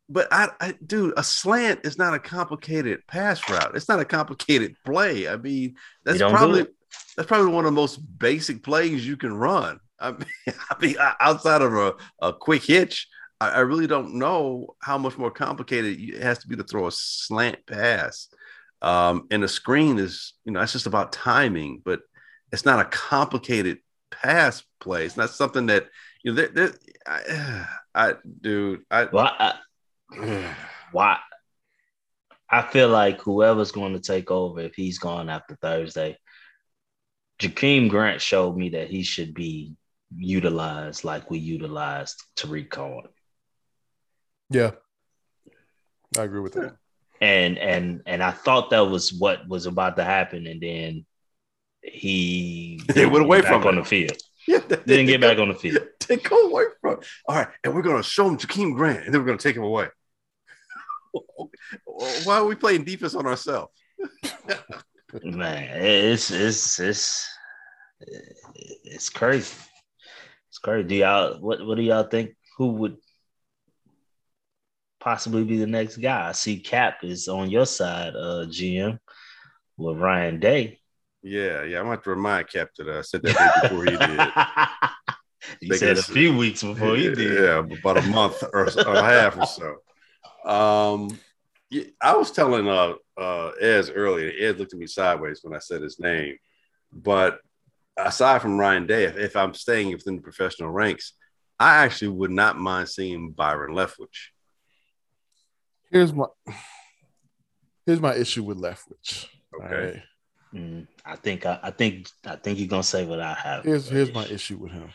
but I, I, dude, a slant is not a complicated pass route. It's not a complicated play. I mean, that's probably that's probably one of the most basic plays you can run. I mean, I mean outside of a, a quick hitch, I, I really don't know how much more complicated it has to be to throw a slant pass. Um, and the screen is, you know, that's just about timing, but it's not a complicated pass play. It's not something that you know, there, I, I, dude, I, well, I, why? I feel like whoever's going to take over, if he's gone after Thursday, Jakeem Grant showed me that he should be utilized like we utilized Tarik Cohen. Yeah, I agree with that. And and and I thought that was what was about to happen, and then he they went away from on the field. Yeah, they, didn't get back on the field. They go away from. All right, and we're gonna show him Jakeem Grant, and then we're gonna take him away. Why are we playing defense on ourselves? Man, it's it's it's it's crazy. It's crazy. Do y'all what what do y'all think? Who would possibly be the next guy? I see Cap is on your side, uh, GM, with Ryan Day. Yeah, yeah. I'm gonna have to remind Cap that I said that before he did. you said a few weeks before he did. Yeah, about a month or, or a half or so. Um, I was telling uh uh Ez earlier. Ed looked at me sideways when I said his name, but aside from Ryan Day, if, if I'm staying within the professional ranks, I actually would not mind seeing Byron Leftwich. Here's my here's my issue with Leftwich. Okay. Mm, I think I, I think I think you're gonna say what I have. Here's here's my issue with him.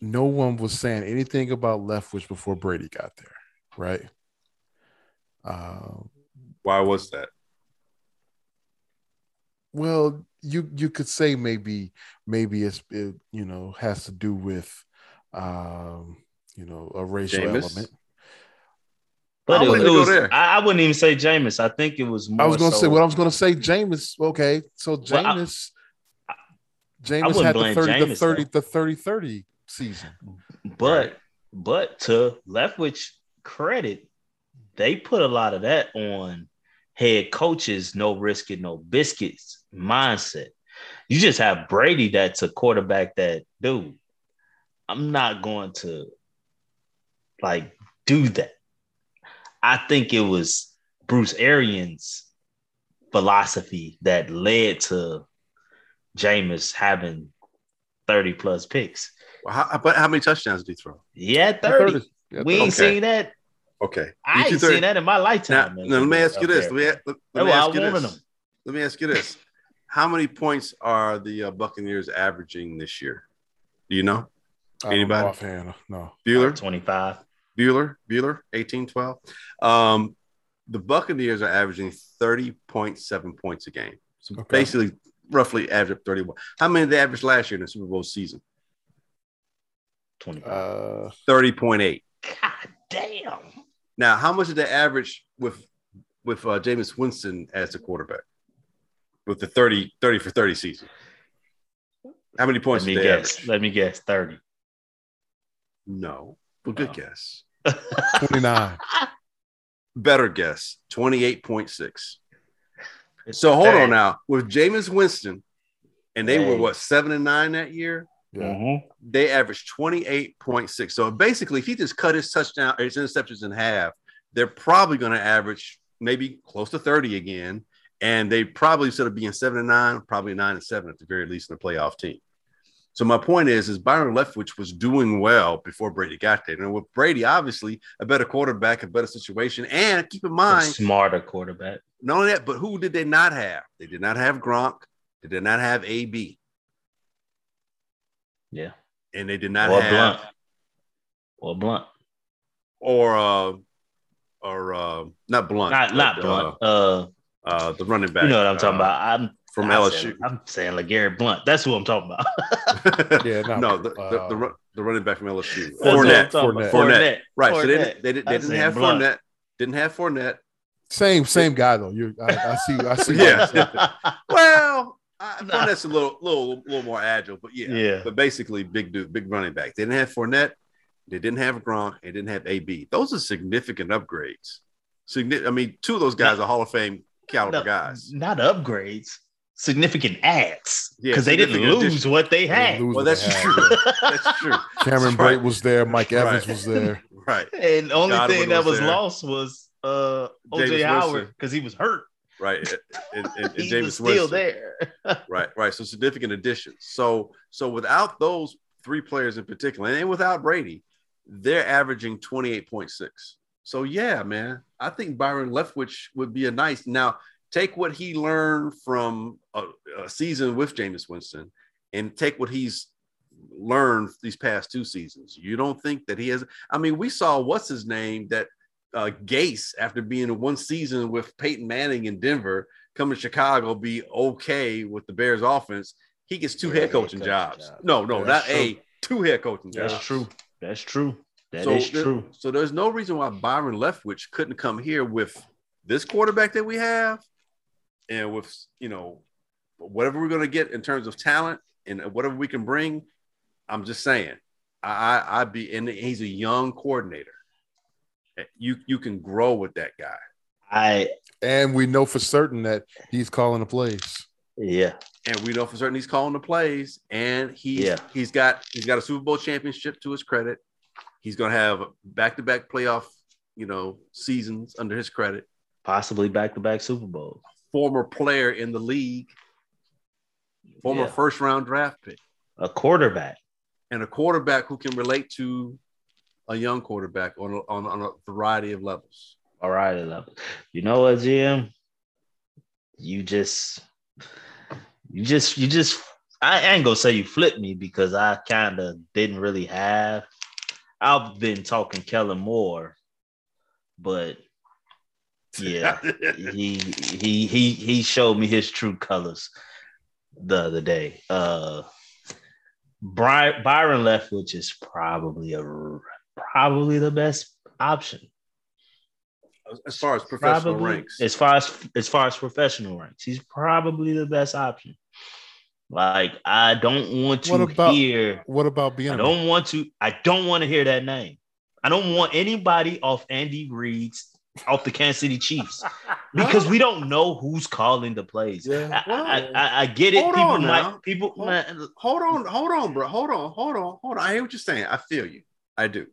No one was saying anything about Leftwich before Brady got there, right? Uh, Why was that? well, you you could say maybe maybe it's it, you know has to do with um, you know a racial Jameis? element. But I it, wouldn't it even go was there. I, I wouldn't even say Jameis. I think it was more I was going to so- say what I was going to say. Jameis, okay, so Well, I- Jameis, I Jameis had the blame 30, the Jameis, 30, though. the 30, 30 season. But but to Leftwich credit, they put a lot of that on head coaches, no risk it, no biscuits mindset. You just have Brady that's a quarterback that, dude, I'm not going to like do that. I think it was Bruce Arians' philosophy that led to Jameis having 30 plus picks. Well, how, but how many touchdowns did he throw? He had 30. 30. Yeah, we ain't Okay. seen that. Okay. I ain't thirty- seen that in my lifetime. now man. let me ask you this. Let me, let, let me ask you this. him. Let me ask you this. How many points are the uh, Buccaneers averaging this year? Do you know? I don't know Anybody? offhand, no. Bueller? 25. Bueller, Bueller, 18, 12. Um, the Buccaneers are averaging 30.7 points a game. So Okay. basically, roughly average 31. How many did they average last year in the Super Bowl season? 25. Uh, 30.8. God damn. Now, how much did they average with with uh, Jameis Winston as the quarterback? With the 30, 30 for 30 season. How many points Let points me did they guess. average? Let me guess 30. No. Well, good Wow. guess. 29. Better guess. 28.6. So hold on now. With Jameis Winston, and they were what seven and nine that year. Yeah. Mhm. They averaged 28.6. So basically, if he just cut his touchdown his interceptions in half, they're probably going to average maybe close to 30 again. And they probably instead of being seven and nine, probably nine and seven at the very least in the playoff team. So my point is, is Byron Leftwich was doing well before Brady got there. And with Brady, obviously a better quarterback, a better situation. And keep in A mind, smarter quarterback. not only that, but who did they not have? They did not have Gronk. They did not have AB. Yeah. And they did not Or have Blount. Or Blount. or uh or uh not Blount. Not not Blount. Uh, Uh, uh the running back. you know what I'm talking uh, about. I'm From I'm LSU. Saying, I'm saying LeGarrette Blount. That's who I'm talking about. Yeah, no, no, the, the, uh, the, ru- the running back from LSU. That's what I'm Fournette. talking. Fournette. Fournette. Right. So they, Fournette. didn't- they, didn't- they didn't have Blount. Fournette. Didn't have Fournette. Same, same guy though. You, I, I see, I see. Yeah. what you're saying. Well, uh, Nah. Fournette's a little, little, little more agile, but yeah. Yeah. But basically, big dude, big running back. They didn't have Fournette. They didn't have Gronk. They didn't have AB. Those are significant upgrades. Signi- I mean, two of those guys No. are Hall of Fame caliber No, guys. Not upgrades. Significant ads. Yeah, Because they didn't lose addition. what they They had. lose Well, what they that's had, true. yeah. That's true. Cameron Right. Brate was there. Mike Evans Right. was there. Right. And the only Godwin thing that was was lost was uh Jameis OJ Howard because he was hurt. Right. And, and, and he Jameis was still Winston. there. Right, right. So significant additions. So so without those three players in particular, and without Brady, they're averaging 28.6. So yeah, man, I think Byron Leftwich would be a nice now. Take what he learned from a, a season with Jameis Winston and take what he's learned these past two seasons. You don't think that he has I mean, we saw what's his name that uh Gase after being in one season with Peyton Manning in Denver come to Chicago, be okay with the Bears offense. He gets two Yeah, head head coaching coaching jobs. No, no, Yeah, not that's a two head coaching That's jobs. true. That's true. That so is there- true. so there's no reason why Byron Leftwich couldn't come here with this quarterback that we have, and with you know whatever we're going to get in terms of talent and whatever we can bring. I'm just saying, I, I I'd be and he's a young coordinator. You you can grow with that guy. I And we know for certain that he's calling the plays. yeah. and we know for certain he's calling the plays, and he's Yeah. he's got he's got a Super Bowl championship to his credit. He's gonna have back to back playoff, you know, seasons under his credit. Possibly back to back Super Bowl. Former player in the league, former Yeah. first round draft pick, A quarterback. and a quarterback who can relate to a young quarterback on a, on, on a variety of levels. All right, level. You know what, Jim? You just, you just, you just. I ain't gonna say you flipped me because I kind of didn't really have. I've been talking Kellen Moore, but yeah, he he he he showed me his true colors the other day. Uh, Bry, Byron Leftwich is probably a probably the best option. as far as professional Probably- ranks. As far as as far as professional ranks, he's probably the best option. Like I don't want to What about- hear. What about I don't want to. I don't want to hear that name. I don't want anybody off Andy Reid's off the Kansas City Chiefs because we don't know who's calling the plays. Yeah. I, I, I, I get it. Hold people on might now. people. Hold- man, hold on, hold on, bro. Hold on, hold on, hold on. I hear what you're saying. I feel you. I do.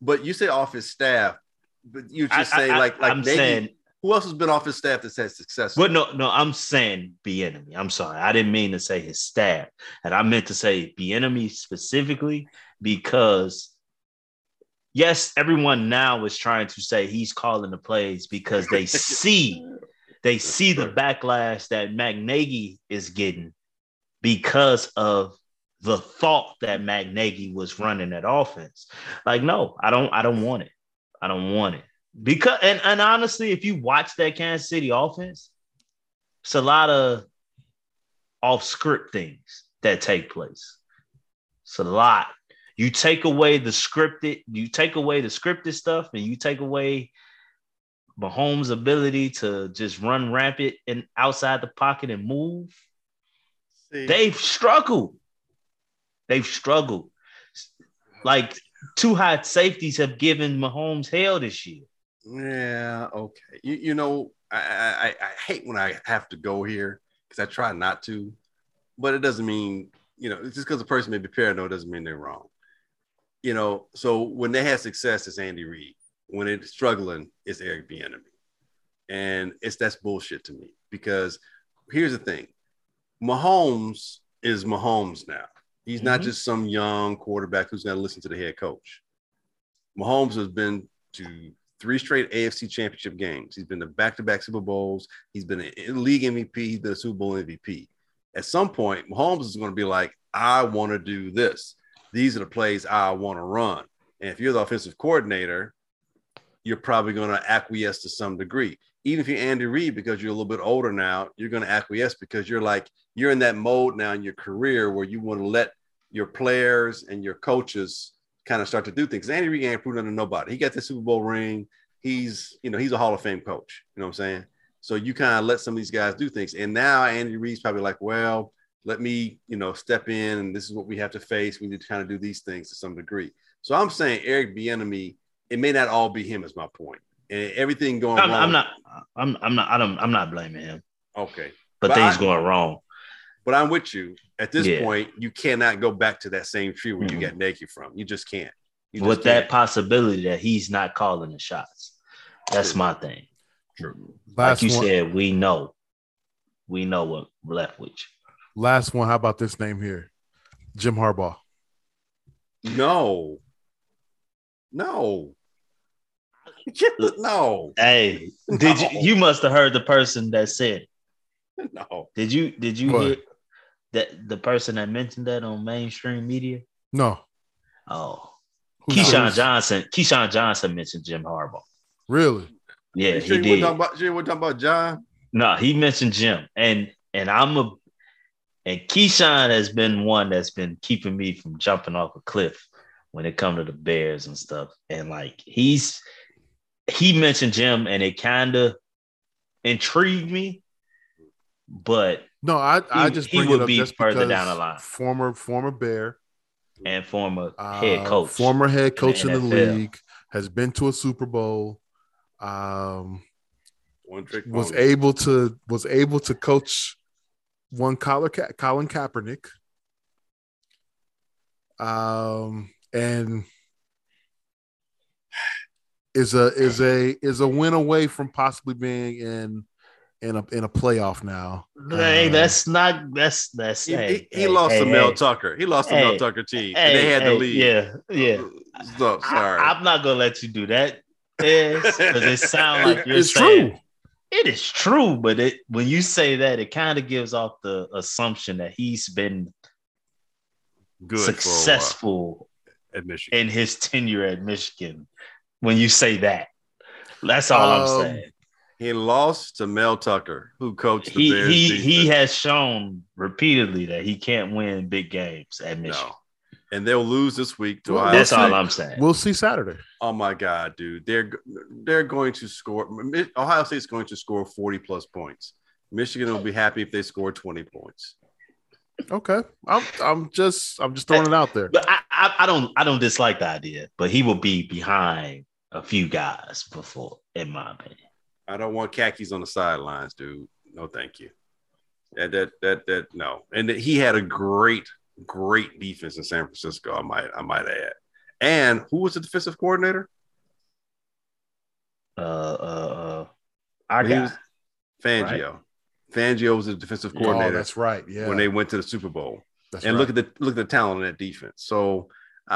But you say off his staff, but you just I- say I- like like I'm maybe- saying who else has been off his staff that's had success? But no, no, I'm saying Bieniemy. I'm sorry. I didn't mean to say his staff. And I meant to say Bieniemy specifically because yes, everyone now is trying to say he's calling the plays because they see they see the backlash that Matt is getting because of the thought that Matt was running that offense. Like, no, I don't, I don't want it. I don't want it. Because and, and honestly, if you watch that Kansas City offense, it's a lot of off script things that take place. It's a lot. You take away the scripted, you take away the scripted stuff, and you take away Mahomes' ability to just run rampant and outside the pocket and move. See, They've struggled. They've struggled. Like two high safeties have given Mahomes hell this year. yeah, okay. You, you know, I, I I hate when I have to go here because I try not to, but it doesn't mean you know just because a person may be paranoid doesn't mean they're wrong. You know, so when they have success, it's Andy Reid. When it's struggling, it's Eric Bieniemy, and it's that's bullshit to me because here's the thing: Mahomes is Mahomes now. He's not Mhm. just some young quarterback who's going to listen to the head coach. Mahomes has been to three straight AFC championship games. He's been to back-to-back Super Bowls. He's been a league MVP. He's been a Super Bowl MVP. At some point, Mahomes is going to be like, I want to do this. These are the plays I want to run. And if you're the offensive coordinator, you're probably going to acquiesce to some degree. Even if you're Andy Reid, because you're a little bit older now, you're going to acquiesce because you're like, you're in that mode now in your career where you want to let your players and your coaches kind of start to do things. Andy Reid ain't proved to nobody. He got the Super Bowl ring. He's, you know, he's a Hall of Fame coach. You know what I'm saying? So you kind of let some of these guys do things. And now Andy Reid's probably like, well, let me, you know, step in and this is what we have to face. We need to kind of do these things to some degree. So I'm saying Eric Bieniemy, it may not all be him is my point. And everything going I'm, wrong. I'm not. I'm. I'm not. I don't, I'm not blaming him, okay. but, But things I- going wrong. But I'm with you. At this Yeah. point, you cannot go back to that same tree where Mhm. you got naked from. You just can't. You just With that can't. possibility that he's not calling the shots. That's True. my thing. True. Last like you one, said, we know. We know what Leftwich. Last one. How about this name here? Jim Harbaugh. No. No. no. Hey, did you? No. You must have heard the person that said. it. No. Did you? Did you What? hear that the person that mentioned that on mainstream media? No. Oh, Who Keyshawn says- Johnson. Keyshawn Johnson mentioned Jim Harbaugh. Really? Yeah, You he sure you did. weren't talking about, sure you weren't talking about John? No, he mentioned Jim, and and I'm a and Keyshawn has been one that's been keeping me from jumping off a cliff when it come to the Bears and stuff. And like he's he mentioned Jim and it kind of intrigued me, but No, I, I He- just he bring would be just further down the line. Former former Bear, and former uh, head coach. former head coach in the, NFL. league, has been to a Super Bowl. Um, One trick was pony. able to was able to coach one Colin, Ka- Colin Kaepernick. Um, and is a is a is a win away from possibly being in in a in a playoff now. Hey, Uh, that's not that's that's He, hey, he, he hey, lost hey, to Mel hey, Tucker. He lost to Mel Tucker team, hey, and they had hey, the lead. Yeah, yeah. So, sorry. I, am not gonna let you do that, because it sounds like you're it's saying true. It is true, but it when you say that, it kind of gives off the assumption that he's been Good successful at Michigan. in his tenure at Michigan. When you say that, that's all I'm Um, saying. He lost to Mel Tucker, who coached the He Bears. he he has shown repeatedly that he can't win big games at Michigan. no, and they'll lose this week to Well, Ohio That's State. all I'm saying. We'll see Saturday. Oh my God, dude! They're they're going to score. Mi- Ohio State's going to score forty plus points. Michigan will be happy if they score twenty points. Okay, I'm I'm just I'm just throwing it out there. But I, I, I don't I don't dislike the idea, but he will be behind a few guys before, in my opinion. I don't want khakis on the sidelines, dude. No, thank you. That that that that no. And he had a great great defense in San Francisco. I might I might add. And who was the defensive coordinator? Uh uh uh our He guy. was Fangio. Fangio was the defensive Oh, coordinator that's right. Yeah, when they went to the Super Bowl. that's and right. look at the look at the talent in that defense. So uh,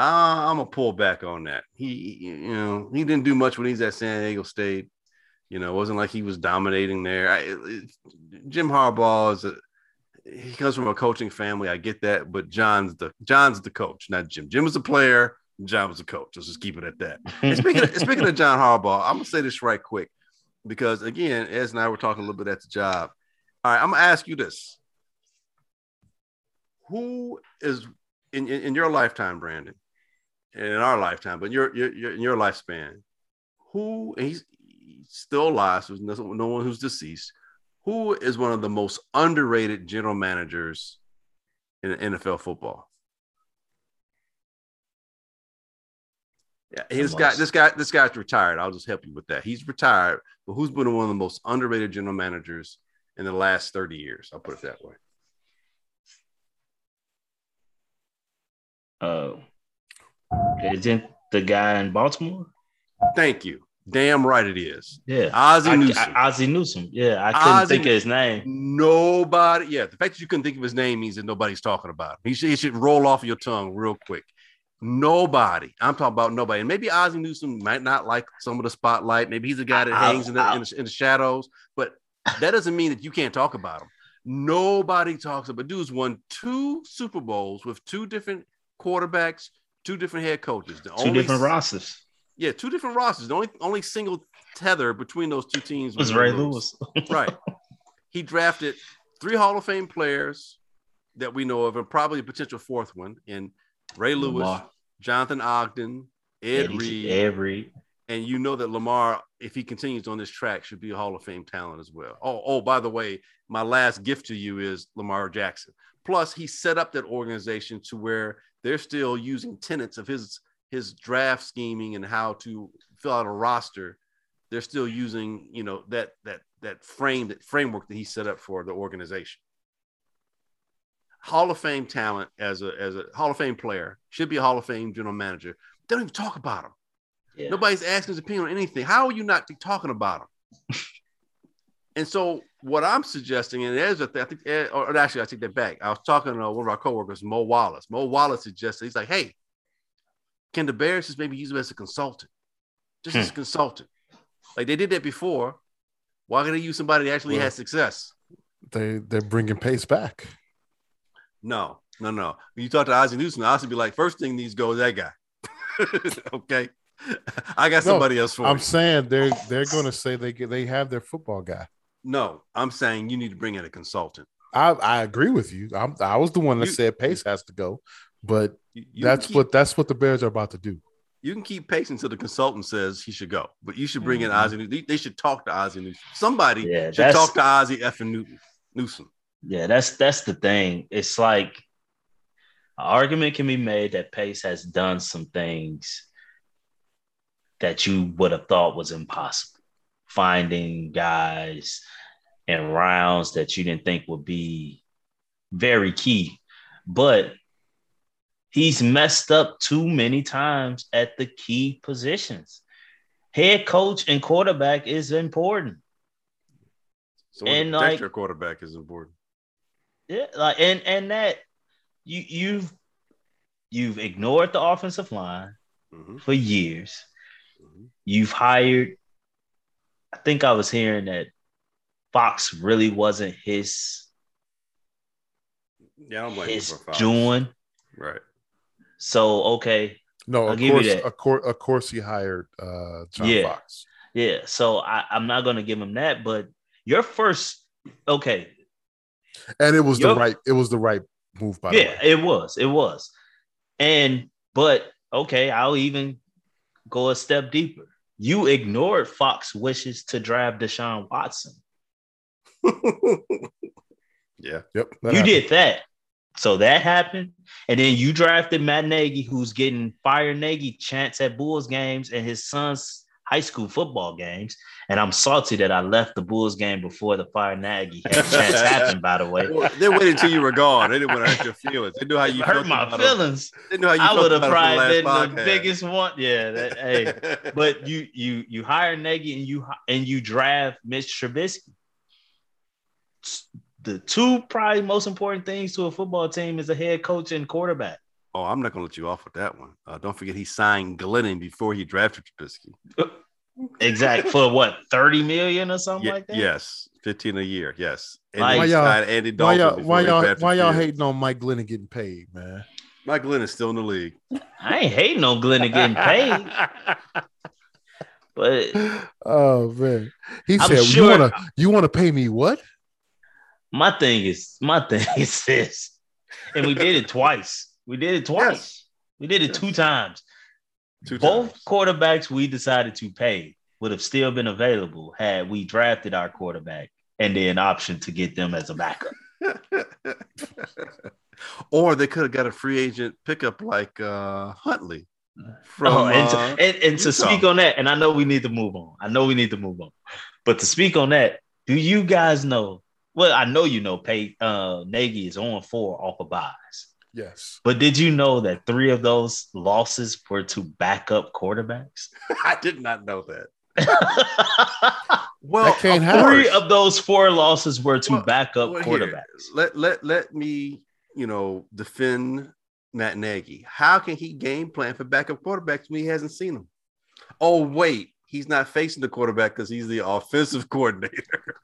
I'm gonna pull back on that. He, you know, he didn't do much when he's at San Diego State. You know, it wasn't like he was dominating there. I, it- it- Jim Harbaugh is a he comes from a coaching family. I get that, but John's the John's the coach, not Jim. Jim was a player. John was a coach. Let's just keep it at that. And speaking of, speaking of John Harbaugh, I'm gonna say this right quick because again, Ez and I were talking a little bit at the job. All right, I'm gonna ask you this: Who is in, in, in your lifetime, Brandon, and in our lifetime, but your your, your in your lifespan, who he's, he's still alive, so there's no, no one who's deceased. Who is one of the most underrated general managers in NFL football? Yeah, this guy, most- this guy, this guy's retired. I'll just help you with that. He's retired, but who's been one of the most underrated general managers in the last 30 years? I'll put it that way. uh isn't the guy in Baltimore? Thank you. Damn right it is. Yeah. Ozzie I- Newsome. I- Ozzie Newsome. Yeah, I couldn't Ozzie think of his name. Nobody, yeah. The fact that you couldn't think of his name means that nobody's talking about him. He should, he should roll off your tongue real quick. Nobody. I'm talking about nobody. And maybe Ozzie Newsome might not like some of the spotlight. Maybe he's a guy that I- hangs in the, I- in the, in the shadows, but that doesn't mean that you can't talk about him. Nobody talks about. Dude's won two Super Bowls with two different quarterbacks, two different head coaches. The Two only- different rosters. Yeah, two different rosters. The only only single tether between those two teams was Ray Lewis. right. He drafted three Hall of Fame players that we know of, and probably a potential fourth one in Ray Lewis, Lamar. Jonathan Ogden, Ed Reed, Ed Reed. and you know that Lamar, if he continues on this track, should be a Hall of Fame talent as well. Oh, oh, by the way, my last gift to you is Lamar Jackson. Plus, he set up that organization to where they're still using tenets of his his draft scheming and how to fill out a roster. They're still using, you know, that that that frame that framework that he set up for the organization. Hall of Fame talent as a as a Hall of Fame player should be a Hall of Fame general manager. They don't even talk about him. Yeah. Nobody's asking his opinion on anything. How are you not talking about him? and so, what I'm suggesting, and there's a th- I think, or actually, I take that back. I was talking to one of our coworkers, Mo Wallace. Mo Wallace suggested he's like, "Hey, can the Bears just maybe use him as a consultant, just as a hmm. consultant? Like they did that before. Why can't they use somebody that actually Well- has success? they they're bringing Pace back. No, no, no. When you talk to Ozzie Newsome, Ozzie be like, first thing needs to go is that guy. okay, I got No, somebody else for I'm you. saying they're they're going to say they get, they have their football guy. No, I'm saying you need to bring in a consultant. I, I agree with you. I'm, I was the one that You- said Pace has to go, but You- you that's keep- what that's what the Bears are about to do. you can keep Pace until the consultant says he should go, but you should bring in Mhm. Ozzie. Newsome. They, they should talk to Ozzie Newsome. Somebody Yeah, should talk to Ozzie effing Newton, Newsome. Yeah, that's that's the thing. It's like an argument can be made that Pace has done some things that you would have thought was impossible. Finding guys and rounds that you didn't think would be very key. But he's messed up too many times at the key positions. Head coach and quarterback is important. So And, like- your quarterback is important. Yeah, like and and that you you've you've ignored the offensive line Mhm, for years. mhm. You've hired. I think I was hearing that Fox really wasn't his Yeah, I'm like his doing. Right. So okay, No, I'll of give you course, that. of course, of course, he hired uh, John Yeah. Fox. yeah. So I, I'm not gonna give him that, but your first okay, and it was the right it was the right move by the yeah, it was, it was, and but okay, I'll even go a step deeper. You ignored Fox wishes to draft Deshaun Watson. yeah. Yep, you happened. did that. So that happened. And then you drafted Matt Nagy, who's getting Fire Nagy chance at Bulls games and his son's high school football games. And I'm salty that I left the Bulls game before the Fire Nagy chance happened, by the way. They waited until you were gone. They didn't want to hurt your feelings. They knew how you hurt my feelings. They knew how you I would have probably been from the podcast. biggest one. Yeah. That, hey. But you you you hire Nagy and you and you draft Mitch Trubisky. The two probably most important things to a football team is a head coach and quarterback. Oh, I'm not going to let you off with that one. Uh, don't forget he signed Glennon before he drafted Trubisky. exactly for what 30 million or something Ye- like that? Yes, 15 a year. Yes. And Like- Why y'all- signed Andy Why y'all why y'all why y'all hating on Mike Glennon getting paid, man? Mike Glenn is still in the league. I ain't hating on Glenn getting paid, but oh man, he I'm said sure- you want to you want to pay me what? My thing is my thing is this, and we did it twice. We did it twice. Yes. We did it two times. Two Both times. quarterbacks we decided to pay would have still been available had we drafted our quarterback and then option to get them as a backup. or they could have got a free agent pickup like uh, Huntley. From, oh, and, to, uh, and, and to speak on that, and I know we need to move on. I know we need to move on. But to speak on that, do you guys know? Well, I know you know Pay uh Nagy is on four off of byes. Yes, But did you know that three of those losses were to backup quarterbacks? I did not know that. Well, That can't of happen. three of those four losses were to Well, backup Well, here, quarterbacks. let let let me, you know, defend Matt Nagy. How can he game plan for backup quarterbacks when he hasn't seen them? Oh wait, he's not facing the quarterback because he's the offensive coordinator.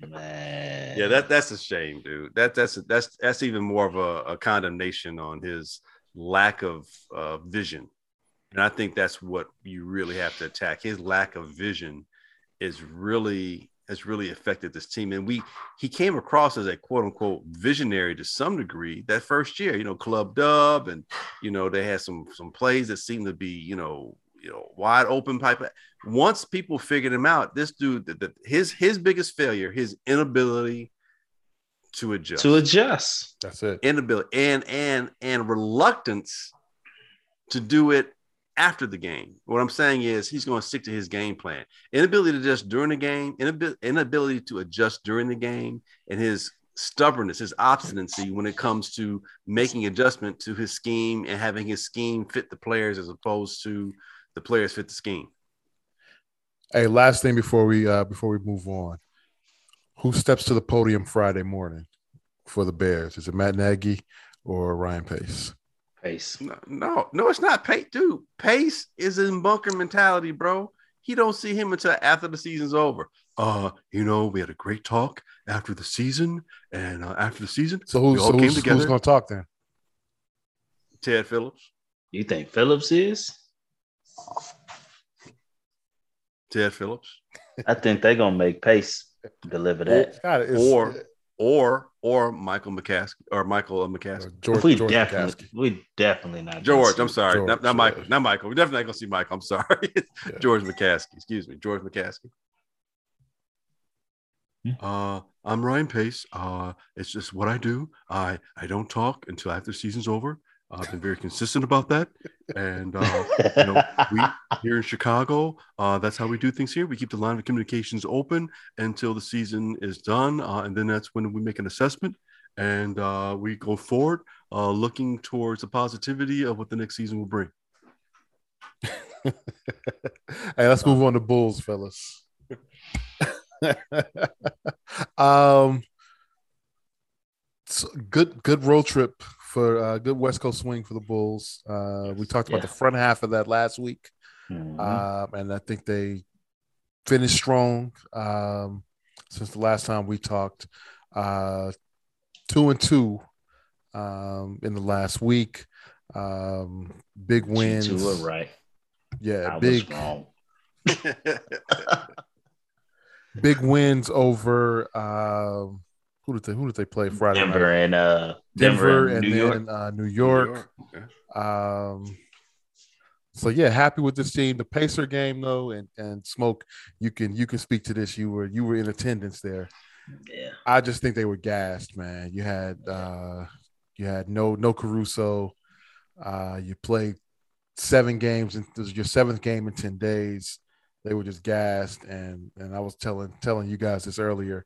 Man. yeah, that that's a shame, dude. That that's that's that's even more of a, a condemnation on his lack of uh, vision, and I think that's what you really have to attack. His lack of vision is really has really affected this team, and we he came across as a quote unquote visionary to some degree that first year. You know, club dub, and you know they had some some plays that seemed to be you know you know wide open pipe. Once people figured him out, this dude, the, the, his his biggest failure, his inability to adjust, to adjust. that's it. inability and and and reluctance to do it after the game. What I'm saying is he's going to stick to his game plan. Inability to adjust during the game, inabi- inability to adjust during the game, and his stubbornness, his obstinacy when it comes to making adjustment to his scheme and having his scheme fit the players as opposed to the players fit the scheme. Hey, last thing before we uh before we move on, who steps to the podium Friday morning for the Bears? Is it Matt Nagy or Ryan Pace? Pace. No, no, no, it's not Pace, dude. Pace is in bunker mentality, bro. He don't see him until after the season's over. Uh, you know, we had a great talk after the season, and uh, after the season, So who's, so who's, who's going to talk then? Ted Phillips, You think Phillips is? Ted Phillips, I think they're gonna make Pace deliver that. God, Or- or or Michael McCaskey or Michael McCaskey. George, we George definitely, McCaskey. we definitely not. George, I'm sorry, George, not, not Michael, yeah. not Michael. We're definitely not gonna see Michael. I'm sorry, George McCaskey. Excuse me, George McCaskey. Hmm. Uh, I'm Ryan Pace. Uh, it's just what I do. I I don't talk until after the season's over. I've been very consistent about that, and uh, you know, we here in Chicago, uh, that's how we do things here. We keep the line of communications open until the season is done, uh, and then that's when we make an assessment and uh, we go forward, uh, looking towards the positivity of what the next season will bring. hey, let's move on to Bulls, fellas. um, good, good road trip for uh, good West Coast swing for the Bulls. Uh, we talked about Yeah. the front half of that last week, Mhm. um, and I think they finished strong um, since the last time we talked. Uh, two and two um, in the last week. Um, big wins. two were right. Yeah, I big was wrong. big wins over um, who did they who did they play Friday Denver night? and uh, Denver, Denver, and and New then York. uh, New York. Okay. Um, so yeah, happy with this team. The Pacer game though, and and Smoke, you can you can speak to this. You were you were in attendance there. Yeah, I just think they were gassed, man. You had uh, you had no no Caruso. Uh, you played seven games, and this was your seventh game in ten days. They were just gassed, and and I was telling telling you guys this earlier.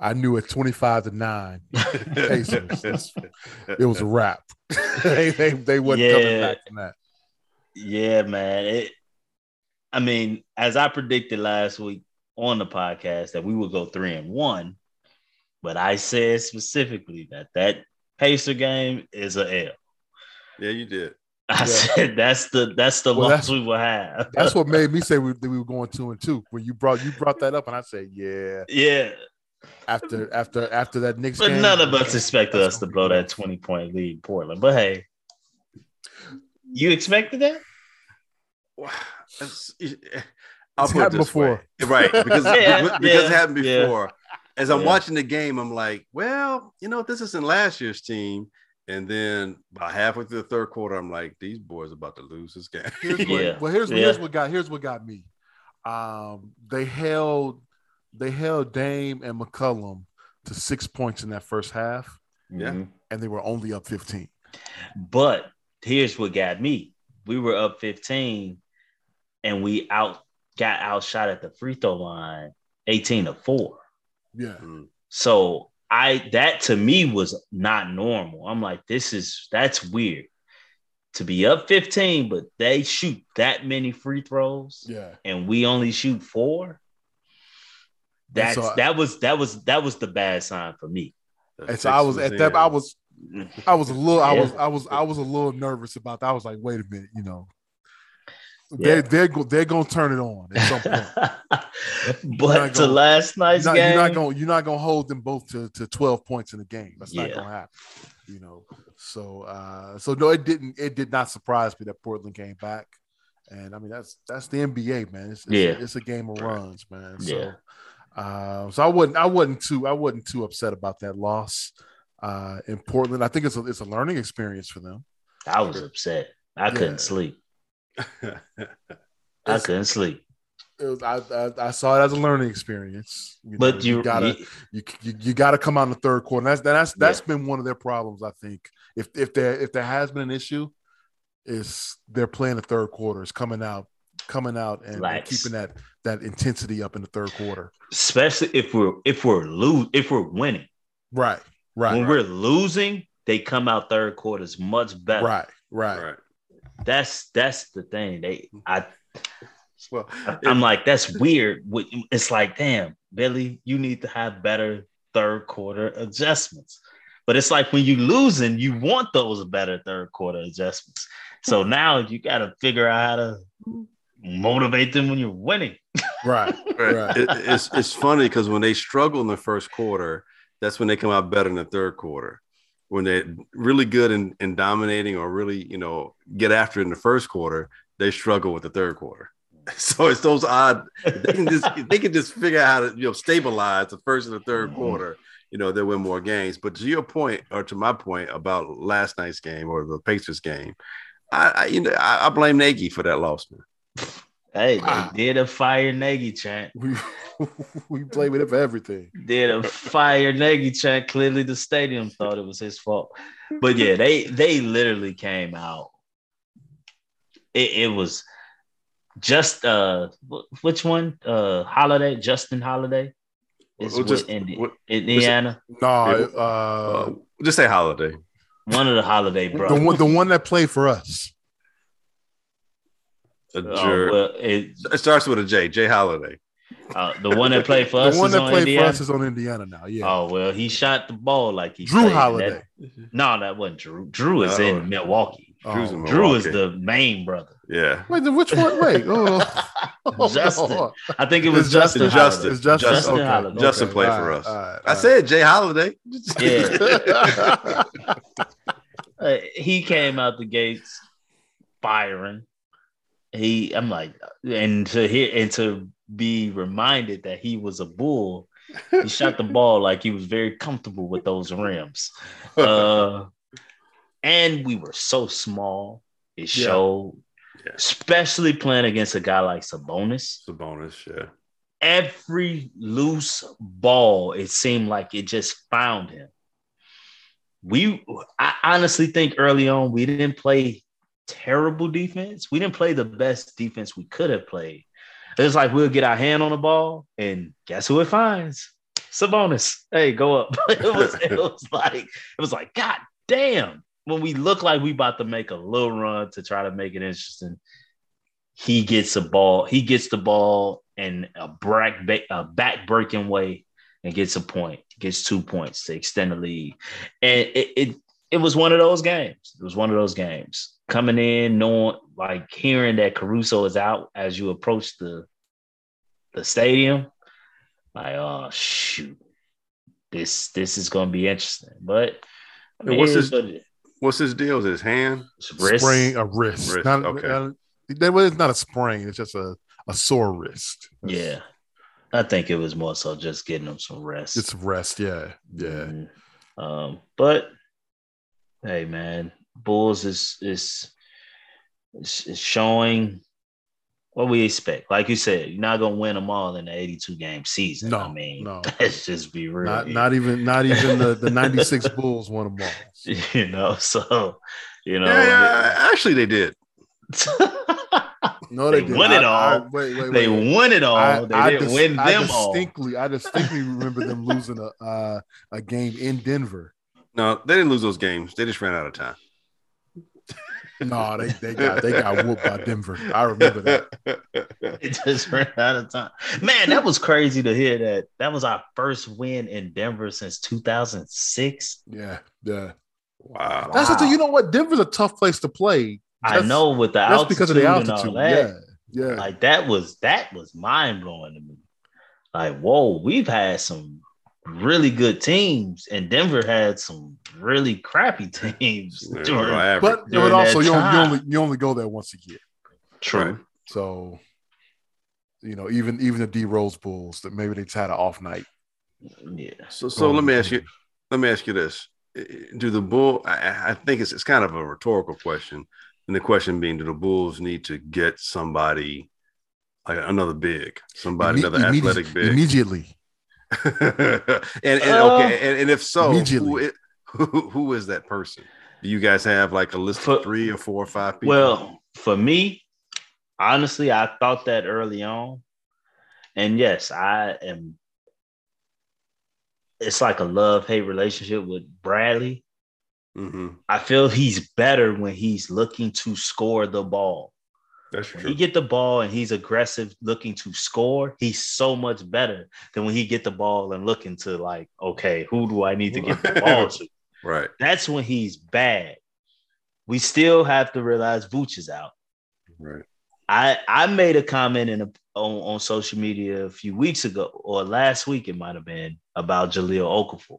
I knew at twenty five to nine, Pacers. It was a wrap. they they they wasn't coming Yeah. back from that. yeah, man. It. I mean, as I predicted last week on the podcast that we would go three and one, but I said specifically that that Pacer game is a L. Yeah, you did. I Yeah. said that's the that's the Well, loss that's- we will have. That's what made me say we, that we were going two and two. When you brought you brought that up, and I said, yeah. yeah, After after after that Knicks but game, none of us expected us to blow that twenty point lead Portland. But hey, you expected that? I'll It's put it happened before. way. right? Because Yeah, because yeah, it happened yeah. before. As I'm Yeah. watching the game, I'm like, well, you know, this isn't last year's team. And then about halfway through the third quarter, I'm like, these boys are about to lose this game. Here's what, Yeah. Well, here's Yeah. here's what got here's what got me. Um, they held they held Dame and McCollum to six points in that first half, Yeah. Mhm. and they were only up 15. But here's what got me. We were up 15 and we out got outshot at the free throw line 18 to 4. Yeah, Mm. So I that to me was not normal. I'm like, this is that's weird. To be up 15, but they shoot that many free throws yeah. and we only shoot four. That's so- that was that was that was the bad sign for me. And so I was at that. I was I was a little. I Yeah. was I was I was a little nervous about that. I was like, wait a minute, you know. Yeah. They they're they're gonna turn it on at some point. but not to gonna- last night's you're, not, game, you're not gonna you're not gonna hold them both to, to 12 points in the game. That's not gonna happen. You know. So uh so no, it didn't it did not surprise me that Portland came back. And I mean that's that's the NBA, man. It's, it's Yeah. it's a game of runs, man. So Yeah. Uh, so I wasn't I wasn't too I wasn't too upset about that loss uh in Portland. I think it's a it's a learning experience for them. I was upset. I Yeah. couldn't sleep. I couldn't sleep. It was, I, I I saw it as a learning experience. You know, But you, gotta you- you you, you got to come out in the third quarter. And that's that's that's been one of their problems. I think if if there if there has been an issue, is they're playing the third quarter. Is coming out coming out and, and keeping that that intensity up in the third quarter. especially if we're if we're lose if we're winning. Right, right, when we're losing, they come out third quarters much better. right, right. right. That's that's the thing. They I Well, I'm like that's weird. It's like damn, Billy, you need to have better third quarter adjustments. But it's like when you losing, you want those better third quarter adjustments. So now you got to figure out how to motivate them when you're winning. Right, right. it, it's it's funny because when they struggle in the first quarter, that's when they come out better in the third quarter. When they're really good in, in dominating or really, you know, get after it in the first quarter, they struggle with the third quarter. So it's those odd. They can just they can just figure out how to you know stabilize the first and the 3rd Mhm. quarter. You know they'll win more games. But to your point, or to my point about last night's game or the Pacers game, I, I you know I, I blame Nagy for that loss, man. Hey, they did a fire Nagy chant. We we blame it for everything. Did a fire Nagy chant. Clearly, the stadium thought it was his fault. But yeah, they they literally came out. It, it was just uh, which one? Uh, Holiday, Justin Holiday. Is Well, with just- Indi- what- Indiana. No, Yeah. uh, Uh, just say holiday. One of the Holiday the brothers. one the one that played for us. A Oh, jerk. well, it, it starts with a J. J. Holiday. uh, the one that played for The us one is that on played Indiana. for us is on Indiana now. Yeah, Oh well, he shot the ball like he Jrue played. Holiday. That- no, that wasn't Jrue. Jrue is No. in Milwaukee. Oh. Jrue's in Jrue is the main brother. Yeah. Wait, then which one? Wait, oh, oh, Justin. no. I think it was It's Justin. Justin. Justin. Justin. Justin okay. Holiday. Justin okay. played All for us. all right, I all said Jay Holiday. Yeah. Uh, he came out the gates firing. He, I'm like, and to hear and to be reminded that he was a bull. He shot the ball like he was very comfortable with those rims. Uh, and we were so small. It Yeah. showed, Yeah. especially playing against a guy like Sabonis. Sabonis, yeah. Every loose ball, it seemed like it just found him. We, I honestly think early on we didn't play terrible defense. We didn't play the best defense we could have played. It's like we'll get our hand on the ball, and guess who it finds? Sabonis. Hey, go up. it was, it was like, it was like, God damn. When we look like we about to make a little run to try to make it interesting, he gets a ball. He gets the ball in a back a back breaking way and gets a point. Gets two points to extend the lead, and it, it it was one of those games. It was one of those games coming in, knowing like hearing that Caruso is out as you approach the the stadium. Like, oh shoot, this this is going to be interesting. But I And what's it is his- what. What's his deal? Is his hand? It's wrist. sprain a wrist. Wrist, Not, okay. uh, that was not a sprain. It's just a, a sore wrist. Yeah, I think it was more so just getting him some rest. It's rest. Yeah, yeah. Mhm. Um, but hey, man, Bulls is is is, is showing what we expect. Like you said, you're not gonna win them all in the 82 game season. No, I mean, no. let's just be real. Not not even not even the the '96 Bulls won them all. you know, so you know. Yeah, yeah, actually, they did. No, They they, didn't. won it I- I- all. wait, wait, they won it all. I- they I didn't dis- win I them all. distinctly, I distinctly remember them losing a uh, a game in Denver. No, they didn't lose those games. They just ran out of time. No, they, they got they got whooped by Denver. I remember that. It just ran out of time. Man, that was crazy to hear that. That was our first win in Denver since 2006. Yeah, yeah. wow. That's the thing. You know what? Denver's a tough place to play. I know with the That's altitude, because of the and all altitude. that. Yeah, yeah. Like that was that was mind blowing to me. Like, whoa, we've had some really good teams, and Denver had some really crappy teams. Yeah, during- but during but also you only, you only you only go there once a year. True. So you know, even even the D Rose Bulls that maybe they just had an off night. Yeah. So, so let me ask you. Let me ask you this: Do the bull? I, I think it's it's kind of a rhetorical question, and the question being, do the Bulls need to get somebody like another big, somebody Imme- another athletic big? immediately. and and Uh, okay, and, and if so, who, who who is that person? Do you guys have like a list For- of three or four or five people? Well, for me, honestly, I thought that early on. And yes, I am. It's like a love hate relationship with Bradley. Mhm. I feel he's better when he's looking to score the ball. That's When he get the ball and he's aggressive looking to score, he's so much better than when he get the ball and looking to like, okay, who do I need to get the ball to? right. That's when he's bad. We still have to realize Vooch is out. Right. I I made a comment in a, on, on social media a few weeks ago or last week it might have been about Jahlil Okafor.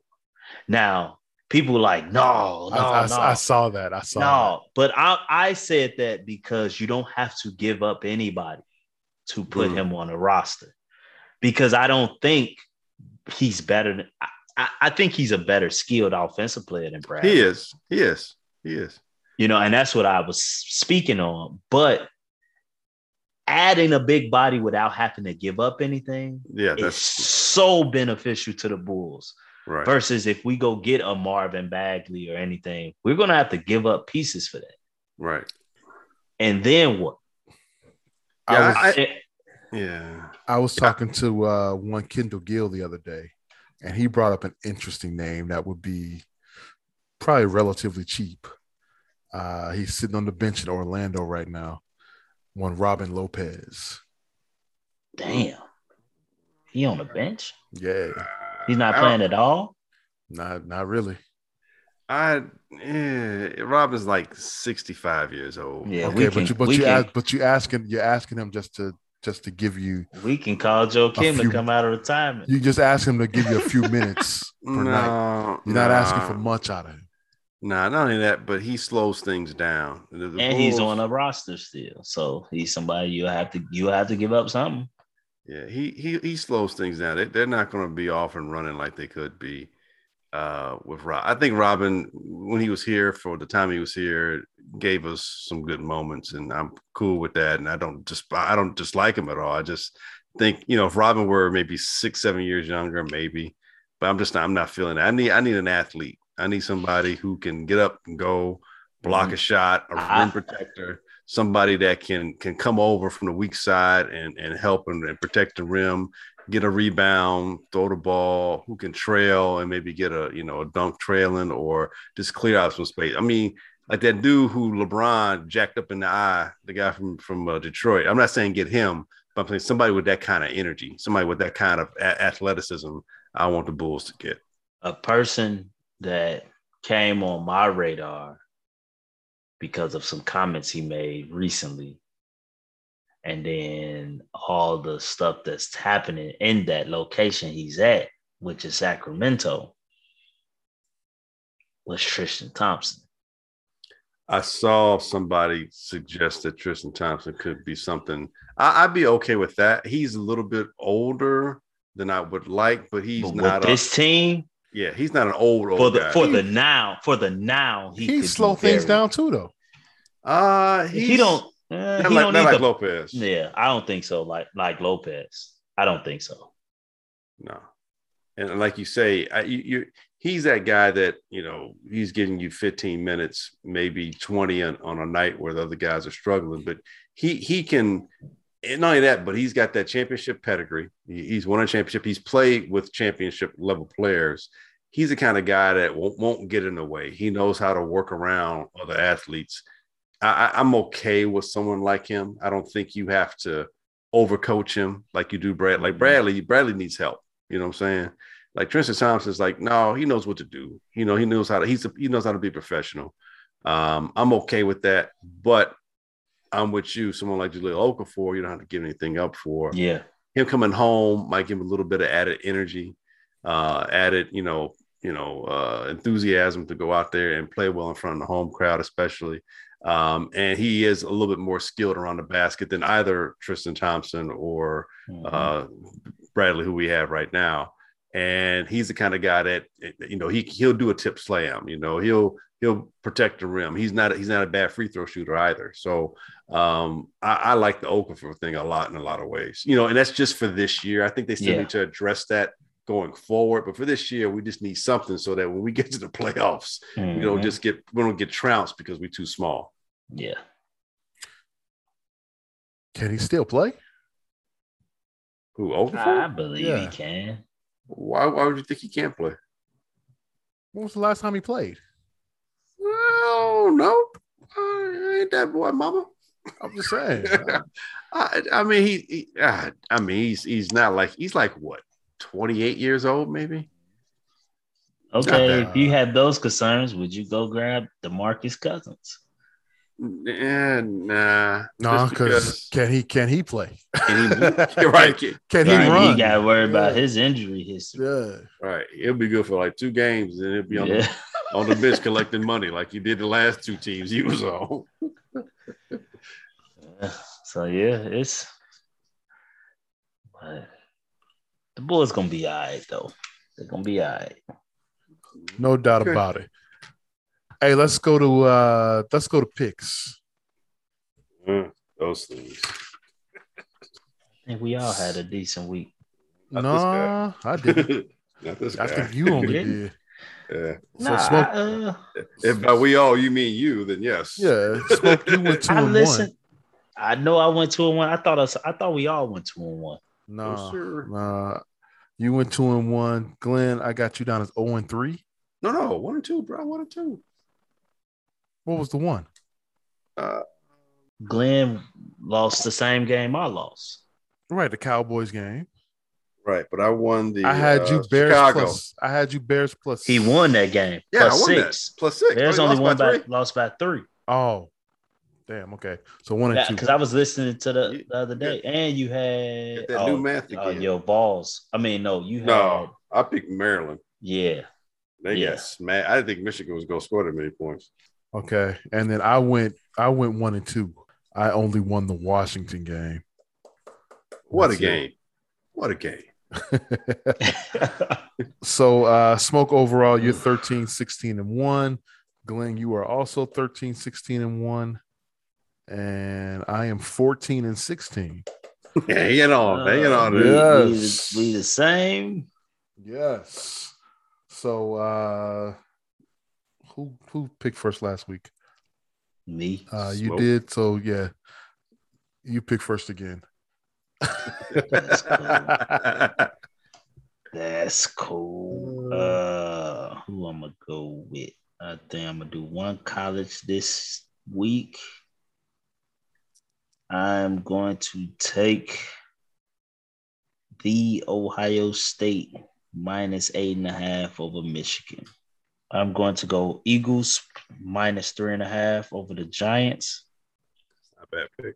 Now people like no no I, I- no I saw that. I saw no, but I I said that because you don't have to give up anybody. to put Mm. him on a roster because I don't think he's better than I, I, think he's a better skilled offensive player than Brad. He is. He is. He is. You know, and that's what I was speaking on. But adding a big body without having to give up anything Yeah, is that's so beneficial to the Bulls. Right. Versus if we go get a Marvin Bagley or anything, we're gonna have to give up pieces for that. Right. And then what? I Yeah, was, I- Yeah. I was talking to uh, one Kendall Gill the other day, and he brought up an interesting name that would be probably relatively cheap. Uh, he's sitting on the bench in Orlando right now. One Robin Lopez. damn. He on the bench? Yeah, He's not playing at all. not not really. I yeah, Robin's like 65 years old. Yeah, okay, we but can, you but you can, ask, but you asking you're asking him just to just to give you we can call Joakim few- to come out of retirement. you just ask him to give you a few minutes per night. No, You're not asking for much out of him. Nah, not only that, but he slows things down. The- the and he's on a roster still. So he's somebody you have to you have to give up something. Yeah, he he he slows things down. They, they're not going to be off and running like they could be uh, with Rob. I think Robin, when he was here for the time he was here, gave us some good moments, and I'm cool with that. And I don't just I don't dislike him at all. I just think you know if Robin were maybe six seven years younger, maybe. But I'm just not, I'm not feeling that. I need I need an athlete. I need somebody who can get up and go, block a shot, a rim protector somebody that can can come over from the weak side and and help and, and protect the rim, get a rebound, throw the ball, who can trail and maybe get a you know a dunk trailing or just clear out some space. I mean, like that dude who LeBron jacked up in the eye, the guy from from uh, Detroit. I'm not saying get him, but I'm saying somebody with that kind of energy, somebody with that kind of a- athleticism. I want the Bulls to get. A person that came on my radar because of some comments he made recently. And then all the stuff that's happening in that location he's at, which is Sacramento, was Tristan Thompson. I saw somebody suggest that Tristan Thompson could be something. I, I'd be okay with that. He's a little bit older than I would like, but he's But not with a, this team, yeah, he's not an old old for the guy. for the now, for the now, he He, could slow things down too, though. uh He don't. not he like, don't not need like the- Lopez. Yeah, I don't think so. Like like Lopez, I don't think so. No. And like you say, I, you, you he's that guy that you know he's giving you 15 minutes, maybe 20 on, on a night where the other guys are struggling. But he he can, and not only that, but he's got that championship pedigree. He, he's won a championship. He's played with championship level players. He's the kind of guy that won't, won't get in the way. He knows how to work around other athletes. I, I'm okay with someone like him. I don't think you have to overcoach him like you do Brad. Like Bradley, Bradley needs help. You know what I'm saying? Like Tristan Thompson's like, no, he knows what to do. You know, he knows how to he's a, he knows how to be professional. Um, I'm okay with that, but I'm with you. Someone like Jahlil Okafor, you don't have to give anything up for. Yeah, Him coming home might give him a little bit of added energy, uh, added, you know, you know, uh, enthusiasm to go out there and play well in front of the home crowd, especially. Um, and he is a little bit more skilled around the basket than either Tristan Thompson or Mhm. uh, Bradley, who we have right now. And he's the kind of guy that you know he he'll do a tip slam. You know he'll he'll protect the rim. He's not he's not a bad free throw shooter either. So um, I, I like the Okafor thing a lot in a lot of ways. You know, and that's just for this year. I think they still Yeah. need to address that going forward. But for this year, we just need something so that when we get to the playoffs, we don't Mhm. just get we don't get trounced because we're too small. yeah. Can he still play? Who I believe Yeah. he can. Why why would you think he can't play? When was the last time he played? Well, no, I ain't that boy, mama. I'm just saying. I, I mean, he, he ah, I mean, he's he's not like he's like what, 28 years old, maybe. Okay, if you had those concerns, would you go grab Demarcus Cousins? Yeah, nah. no, Just because can he can he play? can he, right, can- Can he Right, run? You got to worry about his injury history. Yeah. right. It'll be good for like two games, and it'll be on Yeah. the on the bench collecting money like he did the last two teams he was on. So yeah, it's Uh, the Bulls gonna be all right though. They're gonna be all right. No doubt Okay. about it. Hey, let's go to uh let's go to picks. Uh, those things. I think we all had a decent week. Not no, this guy. I didn't. Not this I think you only did. Yeah. So nah, smoke, I, uh, If by we all you mean you, then yes. yeah, smoke. You went two I and listened. I know I went two and one. I thought us. I thought we all went two and one. one. No, Nah, sir. nah. You went two and one. Glenn, I got you down as zero and three. No, no, one and two, bro. One and two. What was the one? Uh, Glenn lost the same game I lost. Right, the Cowboys game. Right, but I won the. I had you uh, Bears Chicago. plus. I had you Bears plus. He won that game. Yeah, plus I won six. that. Plus six. Bears Oh, only lost won by, three? lost by three. Oh, damn. Okay, so one and two. Because I was listening to the, You- the other day, and you had Get that oh, new math oh, again. your balls. I mean, no, you had No, I picked Maryland. yeah. They Yeah. got smacked. I didn't think Michigan was going to score that many points. Okay, and then I went. I went one and two. I only won the Washington game. What a That's it. game! What a game! So uh smoke overall, you're 13, 16, and 1. Glenn, you are also 13, 16, and 1. And I am 14 and 16. hanging on, hanging on. we, dude. Yeah. we, Yes. the- we the same. Yes. So uh who who picked first last week? Me. Uh you Smoke. did, so yeah. You pick first again. That's cool. That's cool. Uh, who I'm gonna go with? I think I'm gonna do one college this week. I'm going to take the Ohio State minus eight and a half over Michigan. I'm going to go Eagles minus three and a half over the Giants. Not a bad pick.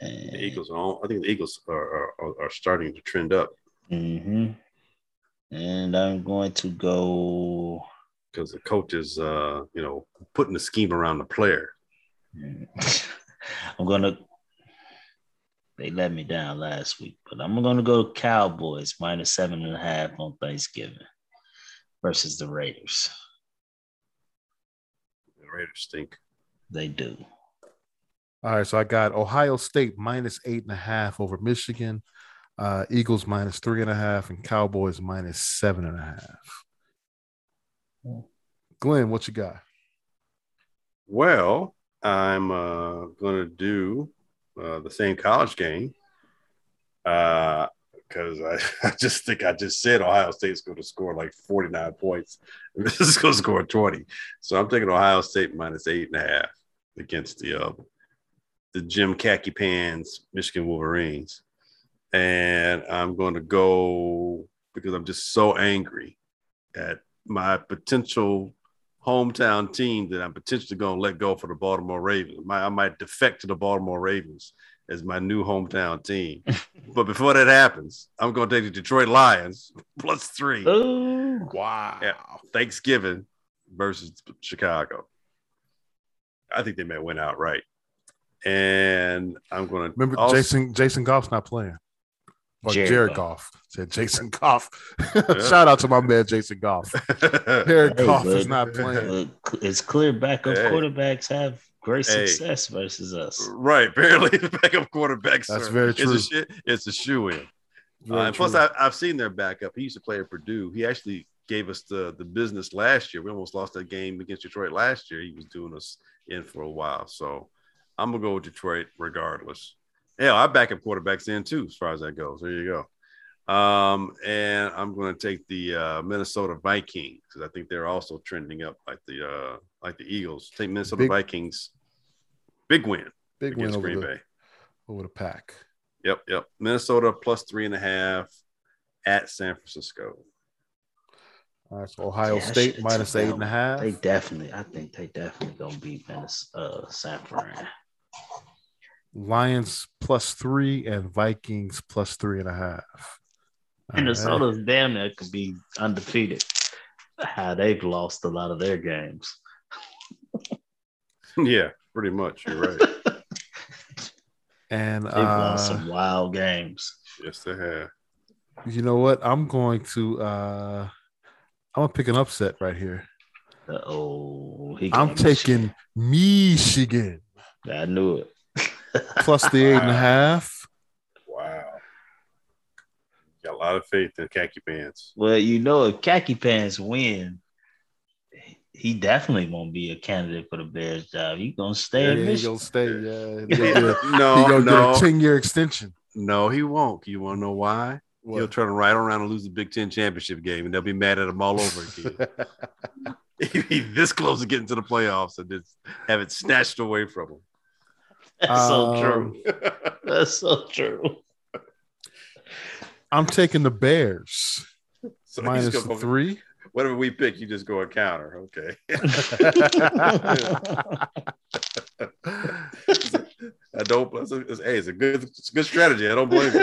And, The Eagles are on. I think the Eagles are, are, are starting to trend up Mhm. And I'm going to go. because the coach is, uh, you know, putting the scheme around the player. I'm gonna. They let me down last week, but I'm gonna go Cowboys minus seven and a half on Thanksgiving versus the Raiders. The Raiders stink. They do. All right, so I got Ohio State minus eight and a half over Michigan, uh, Eagles minus three and a half, and Cowboys minus seven and a half. Glenn, what you got? Well, I'm uh, going to do uh, the same college game because I, I just think I just said Ohio State's going to score like 49 points. And this is going to score 20. So I'm taking Ohio State minus eight and a half against the uh, the Jim Khaki Pants Michigan Wolverines. And I'm going to go because I'm just so angry at my potential hometown team that I'm potentially going to let go for the Baltimore Ravens. My, I might defect to the Baltimore Ravens as my new hometown team. but before that happens, I'm going to take the Detroit Lions plus three. Ooh. Wow. Yeah. Thanksgiving versus Chicago. I think they may win outright. And I'm going to Remember, Jason Jason Goff's not playing. Or Jared Jared, Goff. Goff said Jason Goff. Shout out to my man Jason Goff. Jared Hey, Goff is but- not playing. But It's clear backup Hey. quarterbacks have great Hey. success versus us. right. Barely the backup quarterback. That's sir. very It's true. a, it's a shoe in. Uh, and plus, true. I, I've seen their backup. He used to play at Purdue. He actually gave us the, the business last year. We almost lost that game against Detroit last year. He was doing us in for a while. So I'm going to go with Detroit regardless. Yeah, I back up quarterbacks in too, as far as that goes. There you go. Um, and I'm going to take the uh, Minnesota Vikings because I think they're also trending up like the uh, like the Eagles. Take Minnesota Big- Vikings, big win Big win against over Green the, Bay. over the pack. Yep, yep. Minnesota plus three and a half at San Francisco. All right, so Ohio Yeah, State should've minus took eight that and a half. They definitely, I think they definitely gonna beat Venice, uh, San Fran. Lions plus three and Vikings plus three and a half. All right. Minnesota's damn near could be undefeated. How they've lost a lot of their games. yeah, pretty much. You're right. and They've lost uh, some wild games. Yes, they have. You know what? I'm going to uh I'm gonna pick an upset right here. Oh, he I'm taking Michigan. I knew it. Plus the eight and a half. Wow. Got a lot of faith in khaki pants. Well, you know, if khaki pants win, he definitely won't be a candidate for the Bears job. He gonna stay Yeah, in he Michigan. gonna stay. Yeah, he gonna a, no, he gonna no, ten year extension. no, he won't. You want to know why? He'll What? try to ride around and lose the Big Ten championship game, and they'll be mad at him all over again. He'd be this close to getting to the playoffs and just have it snatched away from him. That's so Um, true. That's so true. I'm taking the Bears so minus he's the gonna go, three. whatever we pick, you just go a counter. Okay. I don't. It's a, it's, hey, it's a good, it's a good strategy. I don't blame you.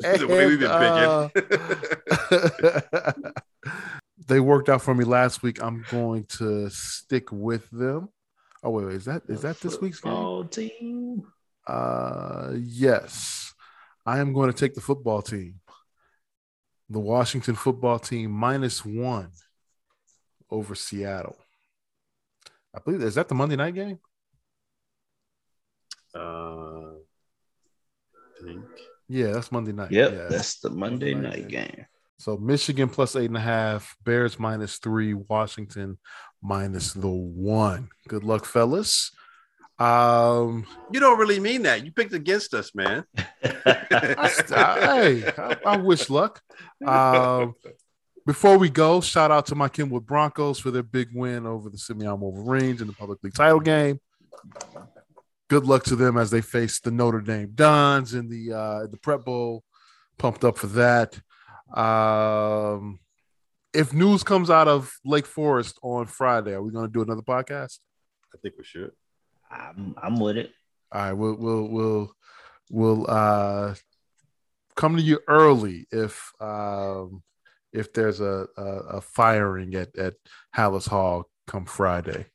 It's the way we've been picking. uh, they worked out for me last week. I'm going to stick with them. Oh wait, wait, is that is that this week's game? Football team? Uh, yes, I am going to take the football team, the Washington football team minus one over Seattle. I believe is that the Monday night game. uh, I think. Yeah, that's Monday night. Yep, yeah. that's the Monday Monday night night game. So Michigan plus eight and a half, Bears minus three, Washington minus the one. Good luck, fellas. Um, You don't really mean that. You picked against us, man. I, hey, I, I wish luck. Um, before we go, shout out to my Kenwood Broncos for their big win over the Simeon Wolverines in the public league title game. Good luck to them as they face the Notre Dame Dons in the uh, the Prep Bowl. Pumped up for that. Um, if news comes out of Lake Forest on Friday, are we going to do another podcast? I think we should. I'm, I'm with it. All right, we'll we'll we'll we'll uh come to you early if um if there's a a, a firing at at Halas Hall come Friday.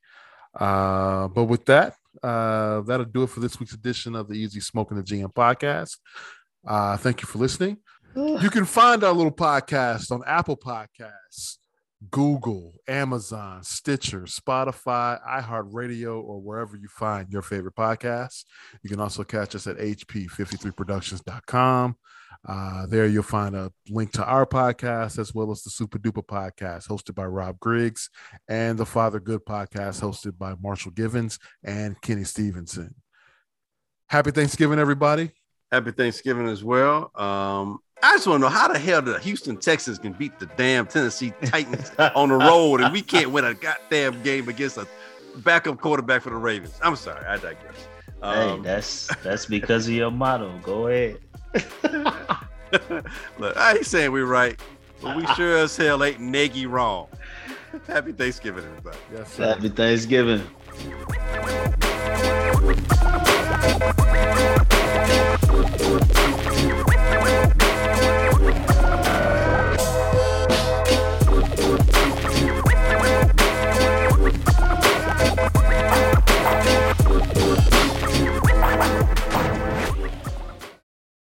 Uh, but with that, uh, that'll do it for this week's edition of the Easy Smoking the GM podcast. Uh, thank you for listening. You can find our little podcast on Apple Podcasts, Google, Amazon, Stitcher, Spotify, iHeartRadio, or wherever you find your favorite podcasts. You can also catch us at hp53productions.com. Uh, there you'll find a link to our podcast as well as the Super Duper podcast hosted by Rob Griggs and the Father Good podcast hosted by Marshall Givens and Kenny Stevenson. Happy Thanksgiving, everybody. Happy Thanksgiving as well. Um, I just want to know how the hell the Houston Texans can beat the damn Tennessee Titans on the road and we can't win a goddamn game against a backup quarterback for the Ravens. I'm sorry, I digress. hey, Um, that's that's because of your motto. Go ahead. look, I ain't saying we're right, but we sure as hell ain't Nagy wrong. Happy Thanksgiving, everybody. Yes, sir. Happy Thanksgiving.